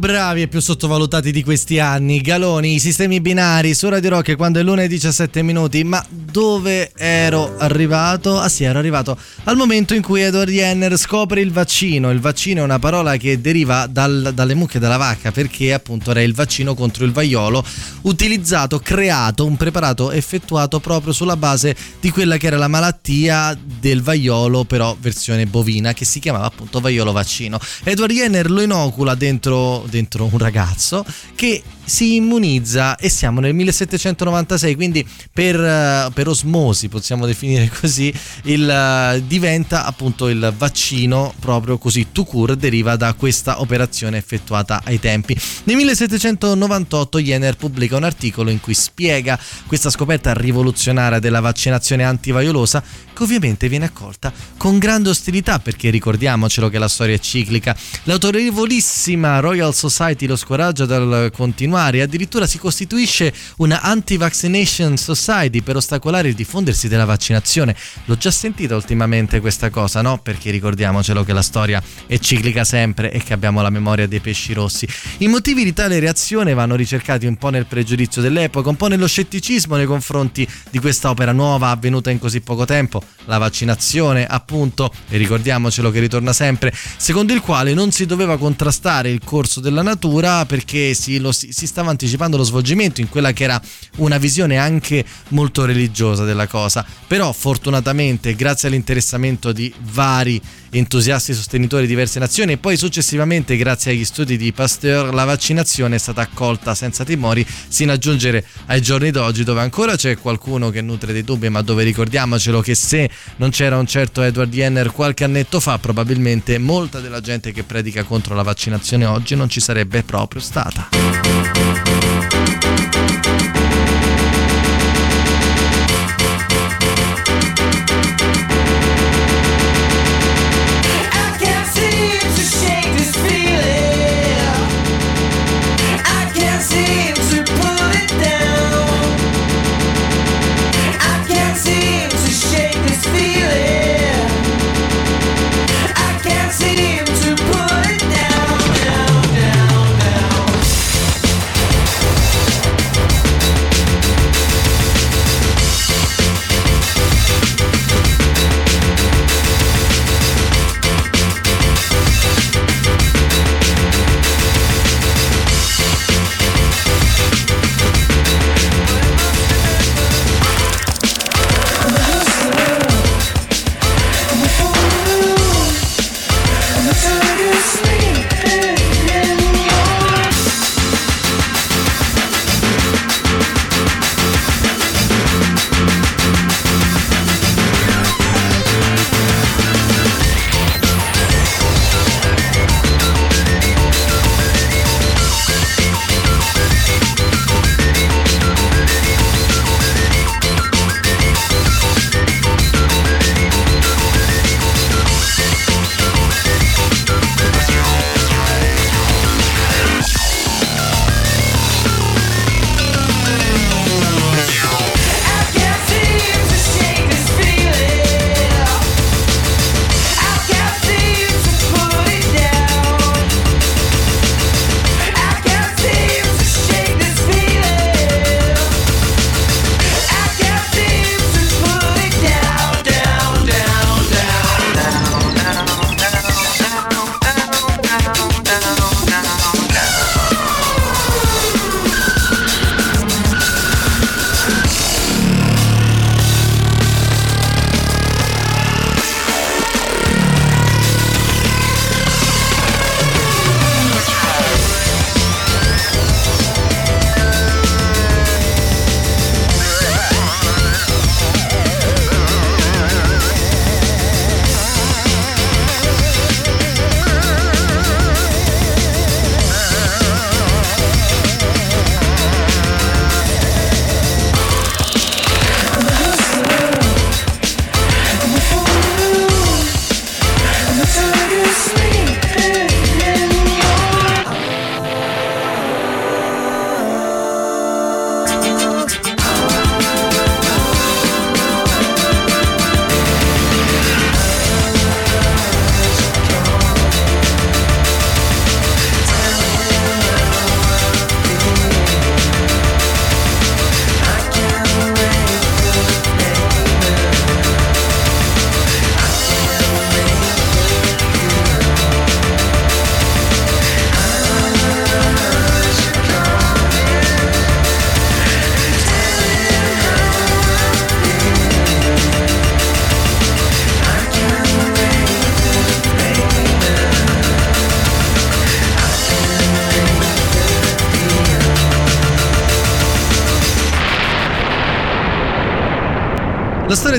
bravi e più sottovalutati di questi anni. Galoni, i sistemi binari su Radio Rock quando è l'una e 17 minuti. Ma dove ero arrivato? Ah sì, ero arrivato al momento in cui Edward Jenner scopre il vaccino. Il vaccino è una parola che deriva dal- dalle mucche della vacca perché appunto era il vaccino contro il vaiolo utilizzato, creato, un preparato effettuato proprio sulla base di quella che era la malattia del vaiolo però versione bovina che si chiamava appunto vaiolo vaccino. Edward Jenner lo inocula dentro, dentro un ragazzo che si immunizza e siamo nel 1796 quindi per, eh, per osmosi possiamo definire così il, eh, diventa appunto il vaccino proprio così. Tout court deriva da questa operazione effettuata ai tempi. Nel 1798 Jenner pubblica un articolo in cui spiega questa scoperta rivoluzionaria della vaccinazione antivaiolosa che ovviamente viene accolta con grande ostilità perché ricordiamocelo che la storia è ciclica. L'autorevolissima Royal Society lo scoraggia dal continuare e addirittura si costituisce una anti-vaccination society per ostacolare il diffondersi della vaccinazione. L'ho già sentita ultimamente questa cosa, no? Perché ricordiamocelo che la storia è ciclica sempre e che abbiamo la memoria dei pesci rossi. I motivi di tale reazione vanno ricercati un po' nel pregiudizio dell'epoca, un po' nello scetticismo nei confronti di questa opera nuova avvenuta in così poco tempo, la vaccinazione appunto, e ricordiamocelo che ritorna sempre, secondo il quale non si doveva contrastare il corso della natura perché si, lo, si, si stava anticipando lo svolgimento in quella che era una visione anche molto religiosa della cosa. Però fortunatamente grazie all'interessamento di vari entusiasti sostenitori di diverse nazioni e poi successivamente grazie agli studi di Pasteur la vaccinazione è stata accolta senza timori sino a giungere ai giorni d'oggi dove ancora c'è qualcuno che nutre dei dubbi ma dove ricordiamocelo che se non c'era un certo Edward Jenner qualche annetto fa probabilmente molta della gente che predica contro la vaccinazione oggi non ci sarebbe proprio stata. I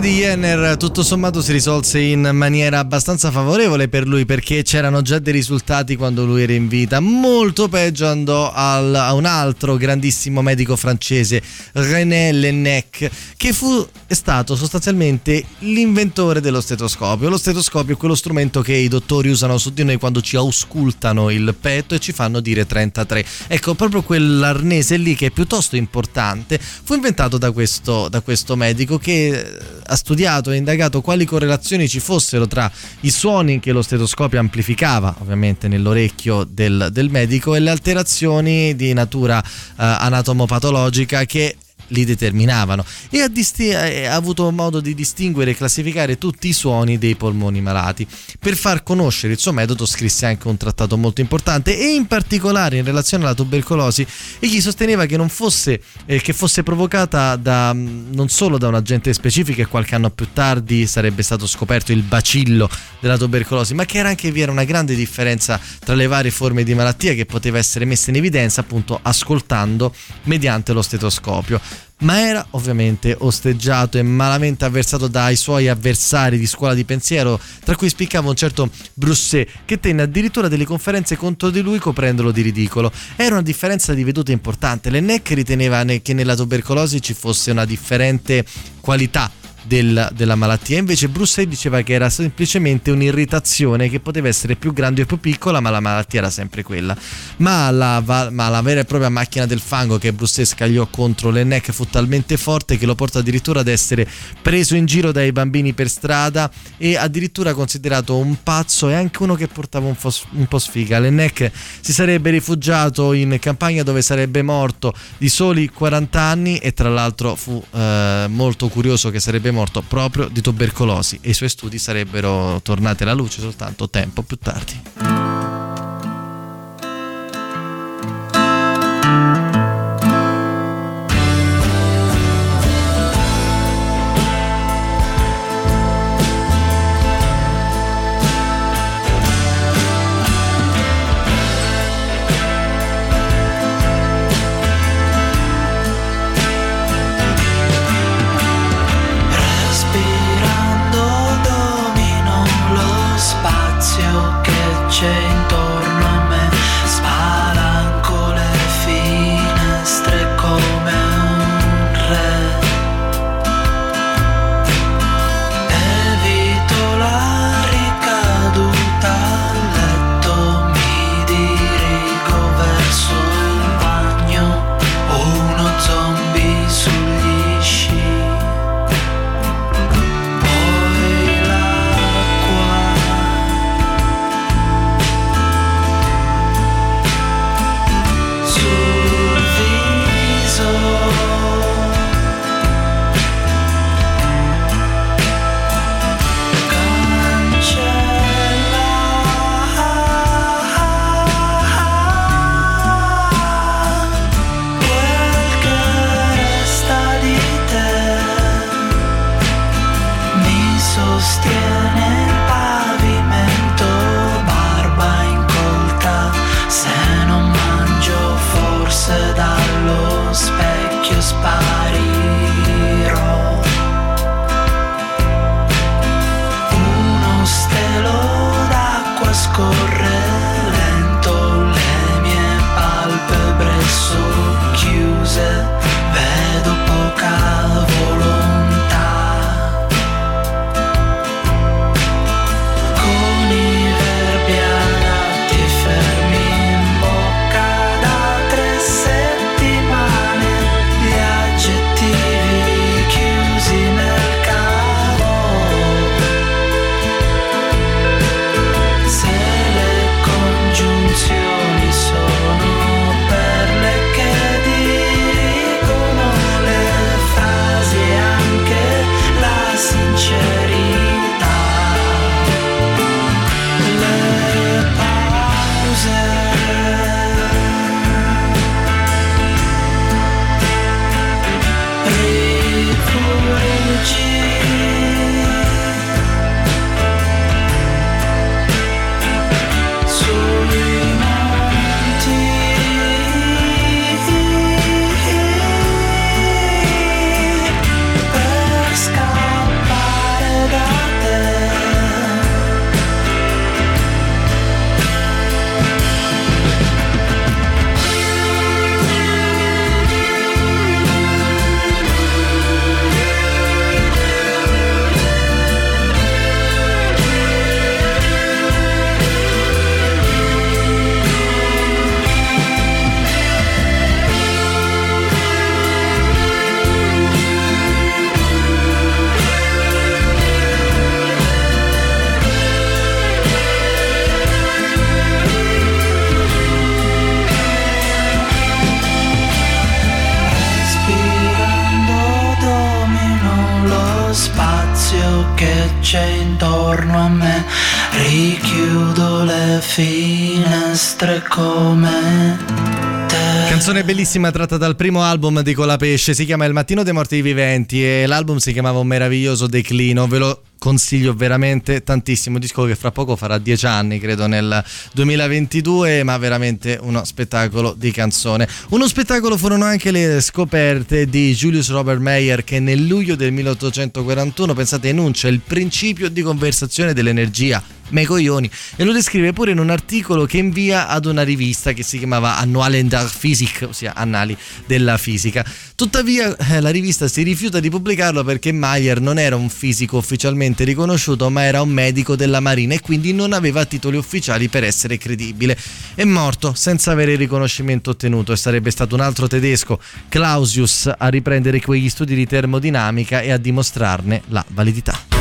di Jenner tutto sommato si risolse in maniera abbastanza favorevole per lui perché c'erano già dei risultati quando lui era in vita. Molto peggio andò al- a un altro grandissimo medico francese, René Lennec, che fu stato sostanzialmente l'inventore dello stetoscopio. Lo stetoscopio è quello strumento che i dottori usano su di noi quando ci auscultano il petto e ci fanno dire 33. Ecco, proprio quell'arnese lì che è piuttosto importante fu inventato da questo, da questo medico che eh, ha studiato e indagato quali correlazioni ci fossero tra i suoni che lo stetoscopio amplificava, ovviamente nell'orecchio del, del medico, e le alterazioni di natura eh, anatomopatologica che li determinavano e ha, disti- ha avuto modo di distinguere e classificare tutti i suoni dei polmoni malati. Per far conoscere il suo metodo scrisse anche un trattato molto importante e in particolare in relazione alla tubercolosi egli sosteneva che non fosse, eh, che fosse provocata da, mh, non solo da un agente specifico e qualche anno più tardi sarebbe stato scoperto il bacillo della tubercolosi, ma che era anche vi era una grande differenza tra le varie forme di malattia che poteva essere messa in evidenza appunto ascoltando mediante lo stetoscopio ma era ovviamente osteggiato e malamente avversato dai suoi avversari di scuola di pensiero, tra cui spiccava un certo Brousset, che tenne addirittura delle conferenze contro di lui coprendolo di ridicolo. Era una differenza di vedute importante. Lennec riteneva ne- che nella tubercolosi ci fosse una differente qualità del- della malattia. Invece Bruce diceva che era semplicemente un'irritazione che poteva essere più grande o più piccola, ma la malattia era sempre quella. Ma la, ma la vera e propria macchina del fango che Bruce scagliò contro Lennec fu talmente forte che lo porta addirittura ad essere preso in giro dai bambini per strada e addirittura considerato un pazzo e anche uno che portava un, fos- un po' sfiga. Lennec si sarebbe rifugiato in campagna dove sarebbe morto di soli 40 anni e tra l'altro fu eh, molto curioso che sarebbe morto proprio di tubercolosi e i suoi studi sarebbero tornati alla luce soltanto tempo più tardi. Luce intorno a me, richiudo le finestre come. Canzone bellissima tratta dal primo album di Colapesce, si chiama Il mattino dei morti viventi e l'album si chiamava Un meraviglioso declino, ve lo consiglio veramente tantissimo, disco che fra poco farà dieci anni, credo nel 2022, ma veramente uno spettacolo di canzone. Uno spettacolo furono anche le scoperte di Julius Robert Meyer che nel luglio del 1841, pensate, enuncia il principio di conversazione dell'energia me coglioni e lo descrive pure in un articolo che invia ad una rivista che si chiamava Annualen der Physik, ossia Annali della Fisica. Tuttavia eh, la rivista si rifiuta di pubblicarlo perché Mayer non era un fisico ufficialmente riconosciuto ma era un medico della Marina e quindi non aveva titoli ufficiali per essere credibile. È morto senza avere il riconoscimento ottenuto e sarebbe stato un altro tedesco, Clausius, a riprendere quegli studi di termodinamica e a dimostrarne la validità.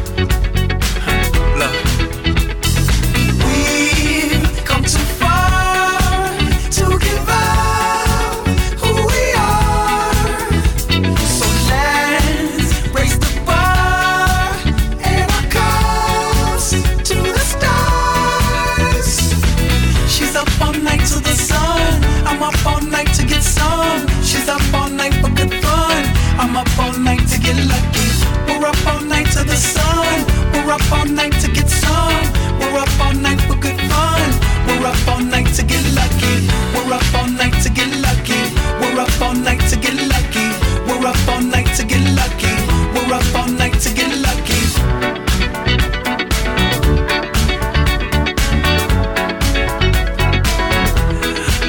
Sun. We're up all night to get some. We're up all night for good fun. We're up all night to get lucky. We're up all night to get lucky. We're up all night to get lucky. We're up all night to get lucky. We're up all night to get lucky.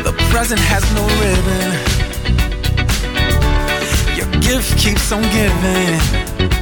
The present has no ribbon. Your gift keeps on giving.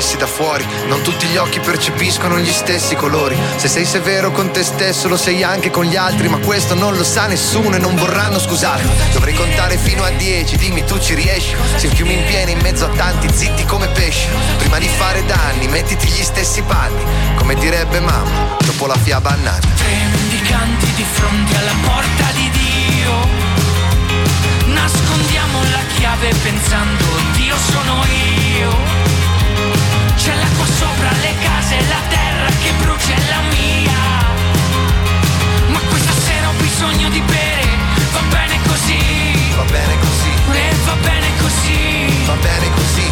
Vedessi da fuori? Non tutti gli occhi percepiscono gli stessi colori. Se sei severo con te stesso, lo sei anche con gli altri, ma questo non lo sa nessuno e non vorranno scusarmi. Dovrei contare fino a dieci, dimmi tu ci riesci. Se il fiume in piena in mezzo a tanti zitti come pesci. Prima di fare danni, mettiti gli stessi panni. Come direbbe mamma, dopo la fiaba annata. Tre mendicanti di fronte alla porta di Dio. Nascondiamo la chiave pensando Dio sono io. C'è l'acqua sopra le case, la terra che brucia è la mia. Ma questa sera ho bisogno di bere, va bene così. Va bene così, E va bene così. va bene così.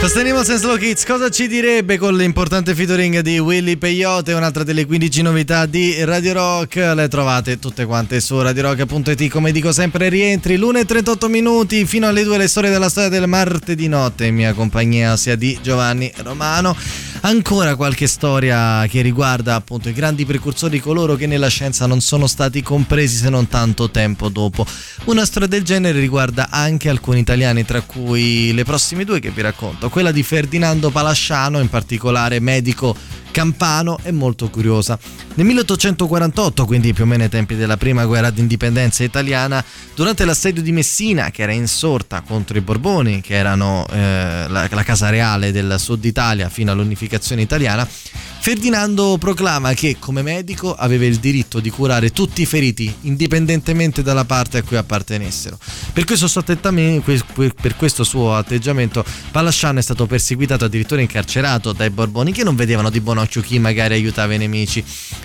Sosteniamo Sense Kids, cosa ci direbbe con l'importante featuring di Willy Peyote, un'altra delle 15 novità di Radio Rock, le trovate tutte quante su radiorock.it, come dico sempre rientri l'1.38 minuti fino alle 2 le storie della storia del martedì notte in mia compagnia sia di Giovanni Romano. Ancora qualche storia che riguarda appunto i grandi precursori, coloro che nella scienza non sono stati compresi se non tanto tempo dopo. Una storia del genere riguarda anche alcuni italiani, tra cui le prossime due che vi racconto. Quella di Ferdinando Palasciano, in particolare medico campano, è molto curiosa. Nel 1848, quindi più o meno ai tempi della prima guerra d'indipendenza italiana, durante l'assedio di Messina, che era insorta contro i Borboni, che erano eh, la, la casa reale del sud Italia fino all'unificazione italiana, Ferdinando proclama che come medico aveva il diritto di curare tutti i feriti, indipendentemente dalla parte a cui appartenessero. Per questo, suo per questo suo atteggiamento, Palasciano è stato perseguitato, addirittura incarcerato dai Borboni, che non vedevano di buon occhio chi magari aiutava i nemici.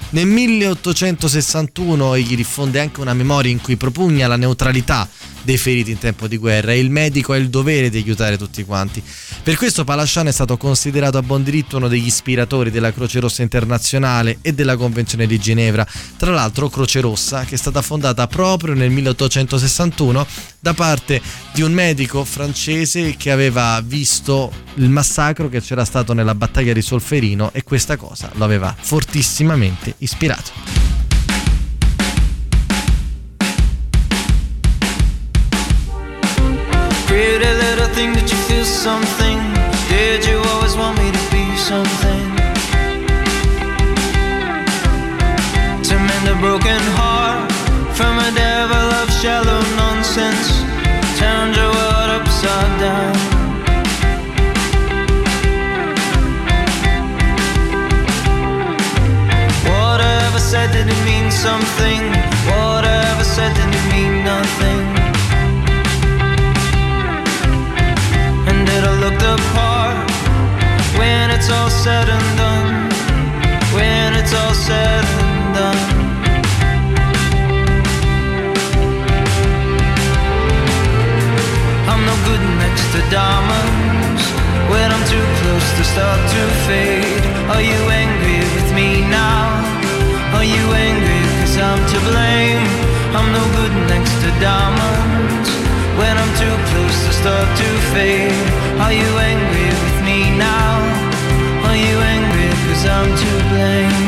Nel 1861 egli diffonde anche una memoria in cui propugna la neutralità dei feriti in tempo di guerra e il medico ha il dovere di aiutare tutti quanti. Per questo Palasciano è stato considerato a buon diritto uno degli ispiratori della Croce Rossa Internazionale e della Convenzione di Ginevra. Tra l'altro Croce Rossa che è stata fondata proprio nel 1861 da parte di un medico francese che aveva visto il massacro che c'era stato nella battaglia di Solferino e questa cosa lo aveva fortissimamente ispirato. something? Did you always want me to be something? To mend a broken heart from a devil of shallow nonsense, turned your world upside down. Whatever said didn't mean something, whatever said didn't mean nothing. It's all said and done. When it's all said and done. I'm no good next to diamonds when I'm too close to start to fade. Are you angry with me now? Are you angry cause I'm to blame? I'm no good next to diamonds when I'm too close to start to fade. Are you angry with me now? cause I'm to blame.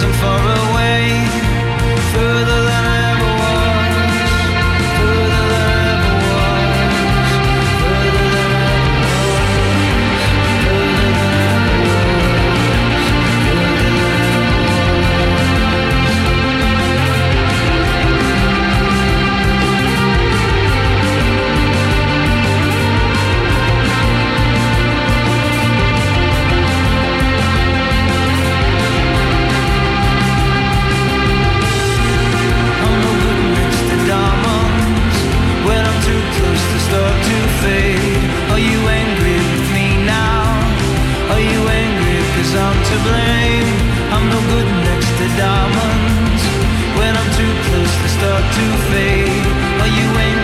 And for a stuck to fate. Well, you ain't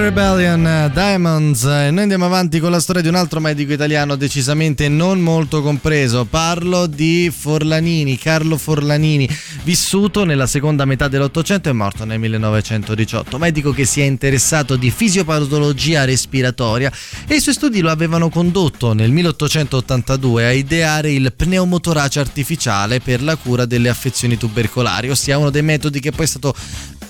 Rebellion, eh, Diamonds, e noi andiamo avanti con la storia di un altro medico italiano decisamente non molto compreso. Parlo di Forlanini, Carlo Forlanini, vissuto nella seconda metà dell'Ottocento e morto nel 1918. Medico che si è interessato di fisiopatologia respiratoria e i suoi studi lo avevano condotto nel 1882 a ideare il pneumotorace artificiale per la cura delle affezioni tubercolari, ossia uno dei metodi che poi è stato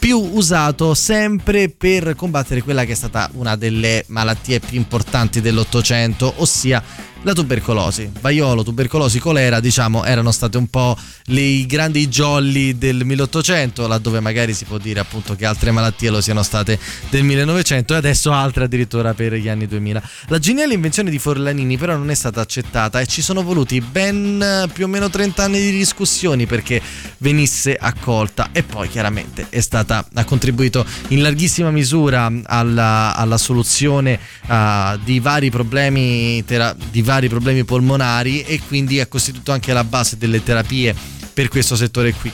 più usato sempre per combattere quella che è stata una delle malattie più importanti dell'Ottocento, ossia la tubercolosi. Vaiolo, tubercolosi, colera, diciamo, erano state un po' le- grandi jolly del 1800, laddove magari si può dire appunto che altre malattie lo siano state del 1900 e adesso altre addirittura per gli anni 2000. La geniale invenzione di Forlanini però non è stata accettata e ci sono voluti ben più o meno 30 anni di discussioni perché venisse accolta e poi chiaramente è stata, ha contribuito in larghissima misura alla, alla soluzione ah, di vari problemi tera- di vari problemi polmonari e quindi ha costituito anche la base delle terapie per questo settore qui.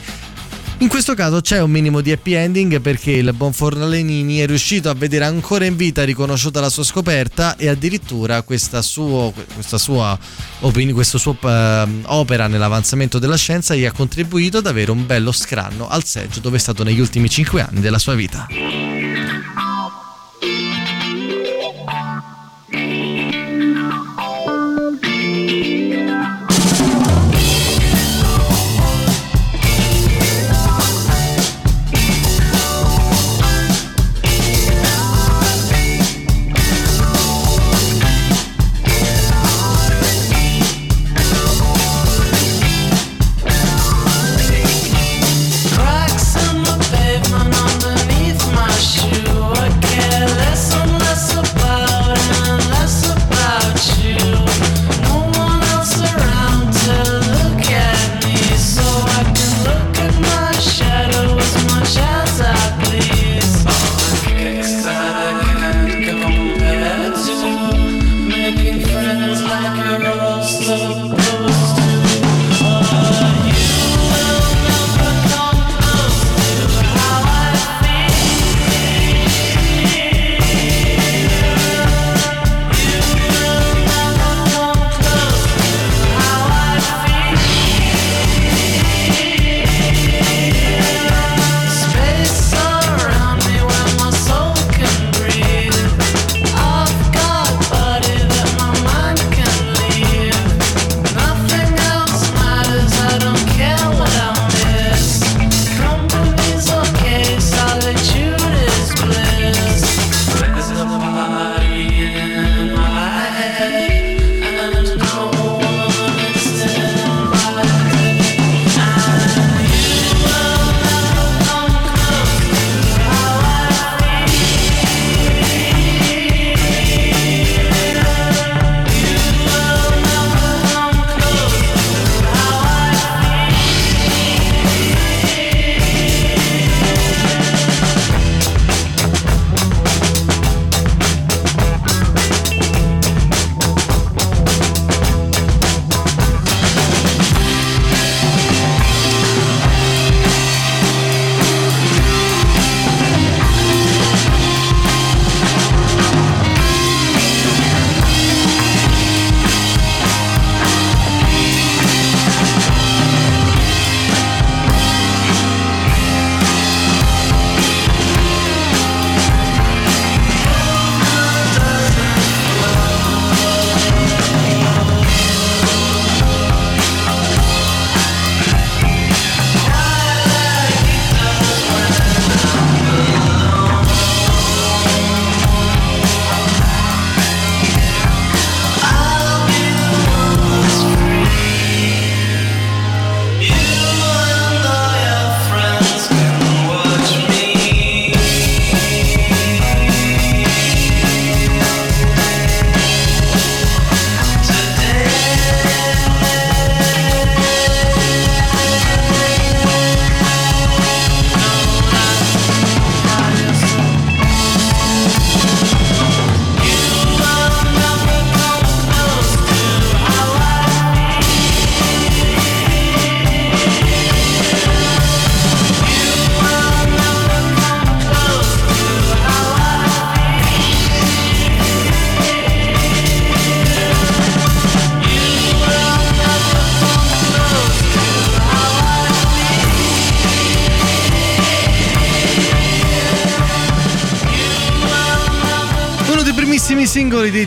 In questo caso c'è un minimo di happy ending perché il buon Forlanini è riuscito a vedere ancora in vita riconosciuta la sua scoperta e addirittura questa, suo- questa sua, questa sua eh, opera nell'avanzamento della scienza gli ha contribuito ad avere un bello scranno al seggio dove è stato negli ultimi 5 anni della sua vita.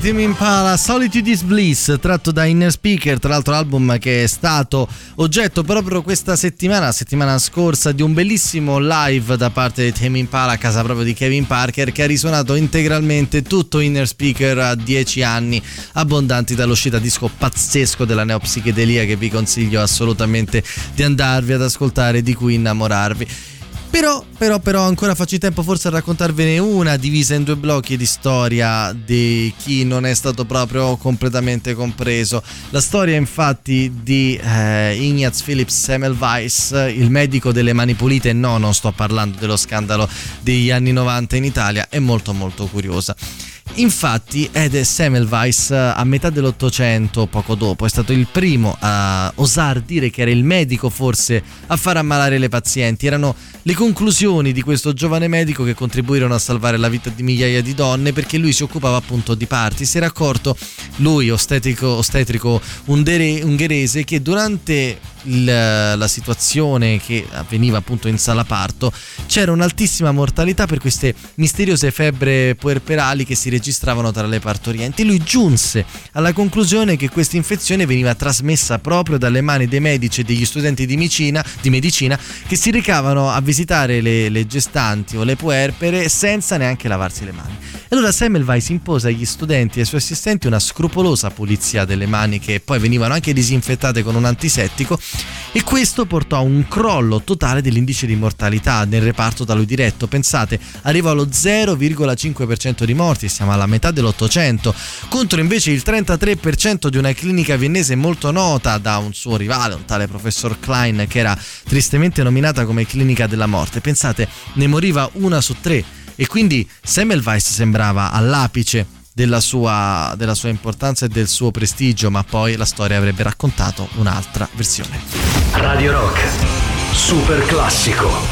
Tim Impala, Solitude is Bliss, tratto da Inner Speaker, tra l'altro album che è stato oggetto proprio questa settimana, la settimana scorsa, di un bellissimo live da parte di Tim Impala a casa proprio di Kevin Parker che ha risuonato integralmente tutto Inner Speaker a 10 anni abbondanti dall'uscita disco pazzesco della neopsichedelia che vi consiglio assolutamente di andarvi ad ascoltare di cui innamorarvi. Però, però, però, ancora faccio in tempo forse a raccontarvene una divisa in due blocchi di storia di chi non è stato proprio completamente compreso. La storia infatti di eh, Ignaz Philips Semmelweis, il medico delle mani pulite, no, non sto parlando dello scandalo degli anni 90 in Italia, è molto molto curiosa. Infatti Ed Semmelweis a metà dell'Ottocento, poco dopo, è stato il primo a osar dire che era il medico forse a far ammalare le pazienti. Erano le conclusioni di questo giovane medico che contribuirono a salvare la vita di migliaia di donne perché lui si occupava appunto di parti. Si era accorto, lui ostetrico, ostetrico unghere- ungherese, che durante il- la situazione che avveniva appunto in sala parto c'era un'altissima mortalità per queste misteriose febbre puerperali che si registravano tra le partorienti. Lui giunse alla conclusione che questa infezione veniva trasmessa proprio dalle mani dei medici e degli studenti di medicina, di medicina che si recavano a visitare le, le gestanti o le puerpere senza neanche lavarsi le mani. Allora Semmelweis impose agli studenti e ai suoi assistenti una scrupolosa pulizia delle mani che poi venivano anche disinfettate con un antisettico e questo portò a un crollo totale dell'indice di mortalità nel reparto da lui diretto. Pensate, arrivò allo 0,5% di morti, siamo alla metà dell'Ottocento, contro invece il 33% di una clinica viennese molto nota da un suo rivale, un tale professor Klein, che era tristemente nominata come clinica della morte. Pensate, ne moriva una su tre e quindi Semmelweis sembrava all'apice della sua, della sua importanza e del suo prestigio, ma poi la storia avrebbe raccontato un'altra versione. Radio Rock, super classico.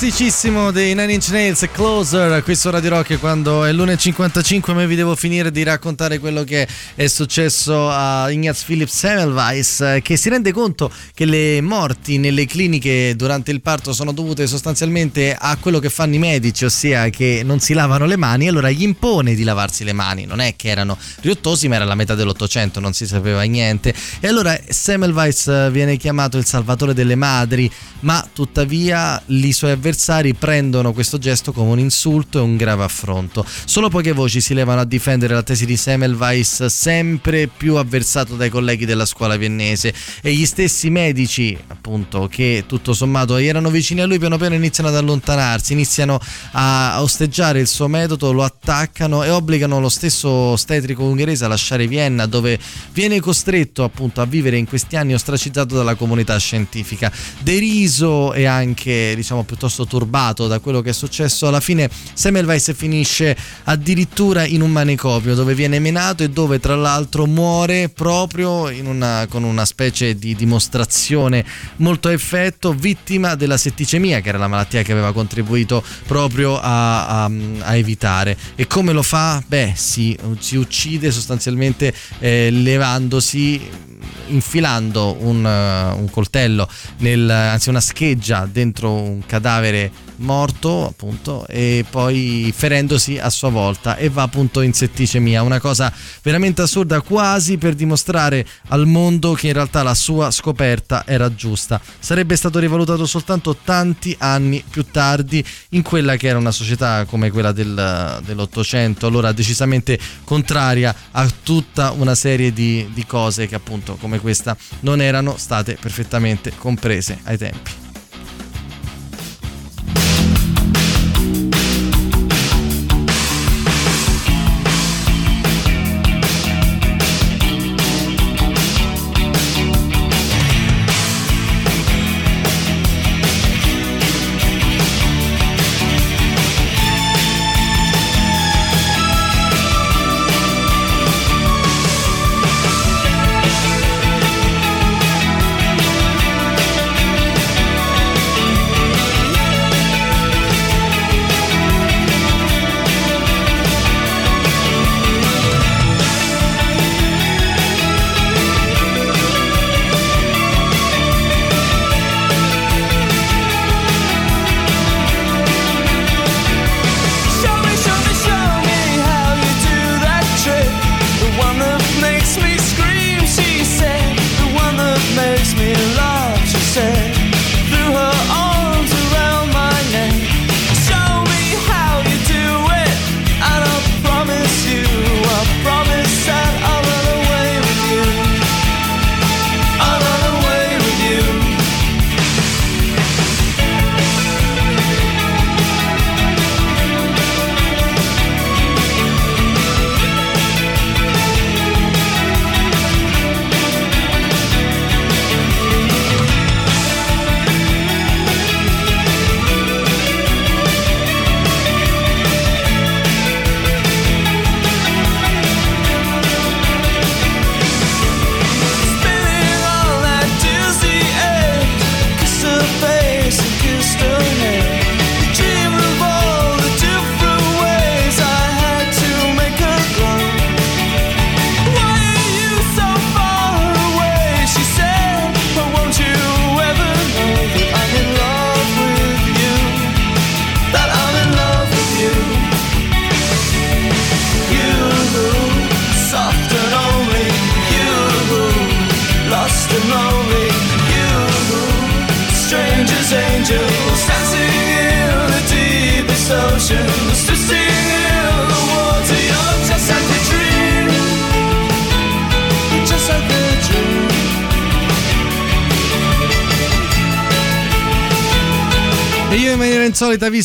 Classicissimo dei Nine Inch Nails Closer qui su Radio Rock quando è l'1.55 ma vi devo finire di raccontare quello che è successo a Ignaz Philipp Semmelweis che si rende conto che le morti nelle cliniche durante il parto sono dovute sostanzialmente a quello che fanno i medici ossia che non si lavano le mani allora gli impone di lavarsi le mani. Non è che erano riottosi ma era la metà dell'Ottocento non si sapeva niente. E allora Semmelweis viene chiamato il salvatore delle madri ma tuttavia i suoi avversari prendono questo gesto come un insulto e un grave affronto. Solo poche voci si levano a difendere la tesi di Semmelweis, sempre più avversato dai colleghi della scuola viennese, e gli stessi medici, appunto, che tutto sommato erano vicini a lui, piano piano iniziano ad allontanarsi, iniziano a osteggiare il suo metodo, lo attaccano e obbligano lo stesso ostetrico ungherese a lasciare Vienna, dove viene costretto appunto a vivere in questi anni ostracizzato dalla comunità scientifica, deriso e anche diciamo piuttosto turbato da quello che è successo alla fine Semmelweis finisce addirittura in un manicomio dove viene menato e dove tra l'altro muore proprio una, con una specie di dimostrazione molto a effetto vittima della setticemia che era la malattia che aveva contribuito proprio a, a- a evitare e come lo fa? beh si, si uccide sostanzialmente eh, levandosi infilando un, uh, un coltello nel, anzi una scheggia dentro un cadavere morto appunto e poi ferendosi a sua volta. E va appunto in setticemia. Una cosa veramente assurda quasi per dimostrare al mondo che in realtà la sua scoperta era giusta. Sarebbe stato rivalutato soltanto tanti anni più tardi in quella che era una società come quella del, dell'Ottocento allora decisamente contraria a tutta una serie di, di cose che appunto come questa non erano state perfettamente comprese ai tempi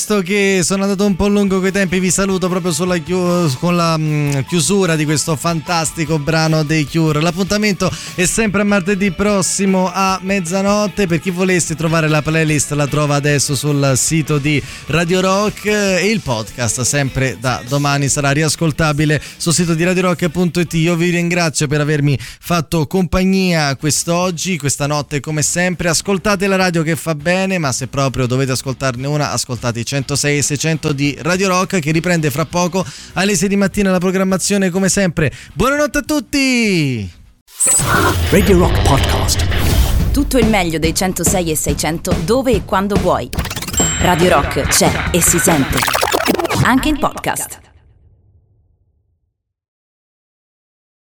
visto che sono andato un po' lungo vi saluto proprio sulla chiu- con la mm, chiusura di questo fantastico brano dei Cure. L'appuntamento è sempre a martedì prossimo a mezzanotte. Per chi volesse trovare la playlist, la trova adesso sul sito di Radio Rock e il podcast sempre da domani sarà riascoltabile sul sito di radiorock.it. Io vi ringrazio per avermi fatto compagnia quest'oggi, questa notte come sempre. Ascoltate la radio che fa bene, ma se proprio dovete ascoltarne una, ascoltate i 106 e 600 di Radio Rock che riprende fra poco alle 6 di mattina la programmazione come sempre. Buonanotte a tutti! Radio Rock Podcast. Tutto il meglio dei 106 e 600 dove e quando vuoi. Radio Rock c'è e si sente. Anche in podcast.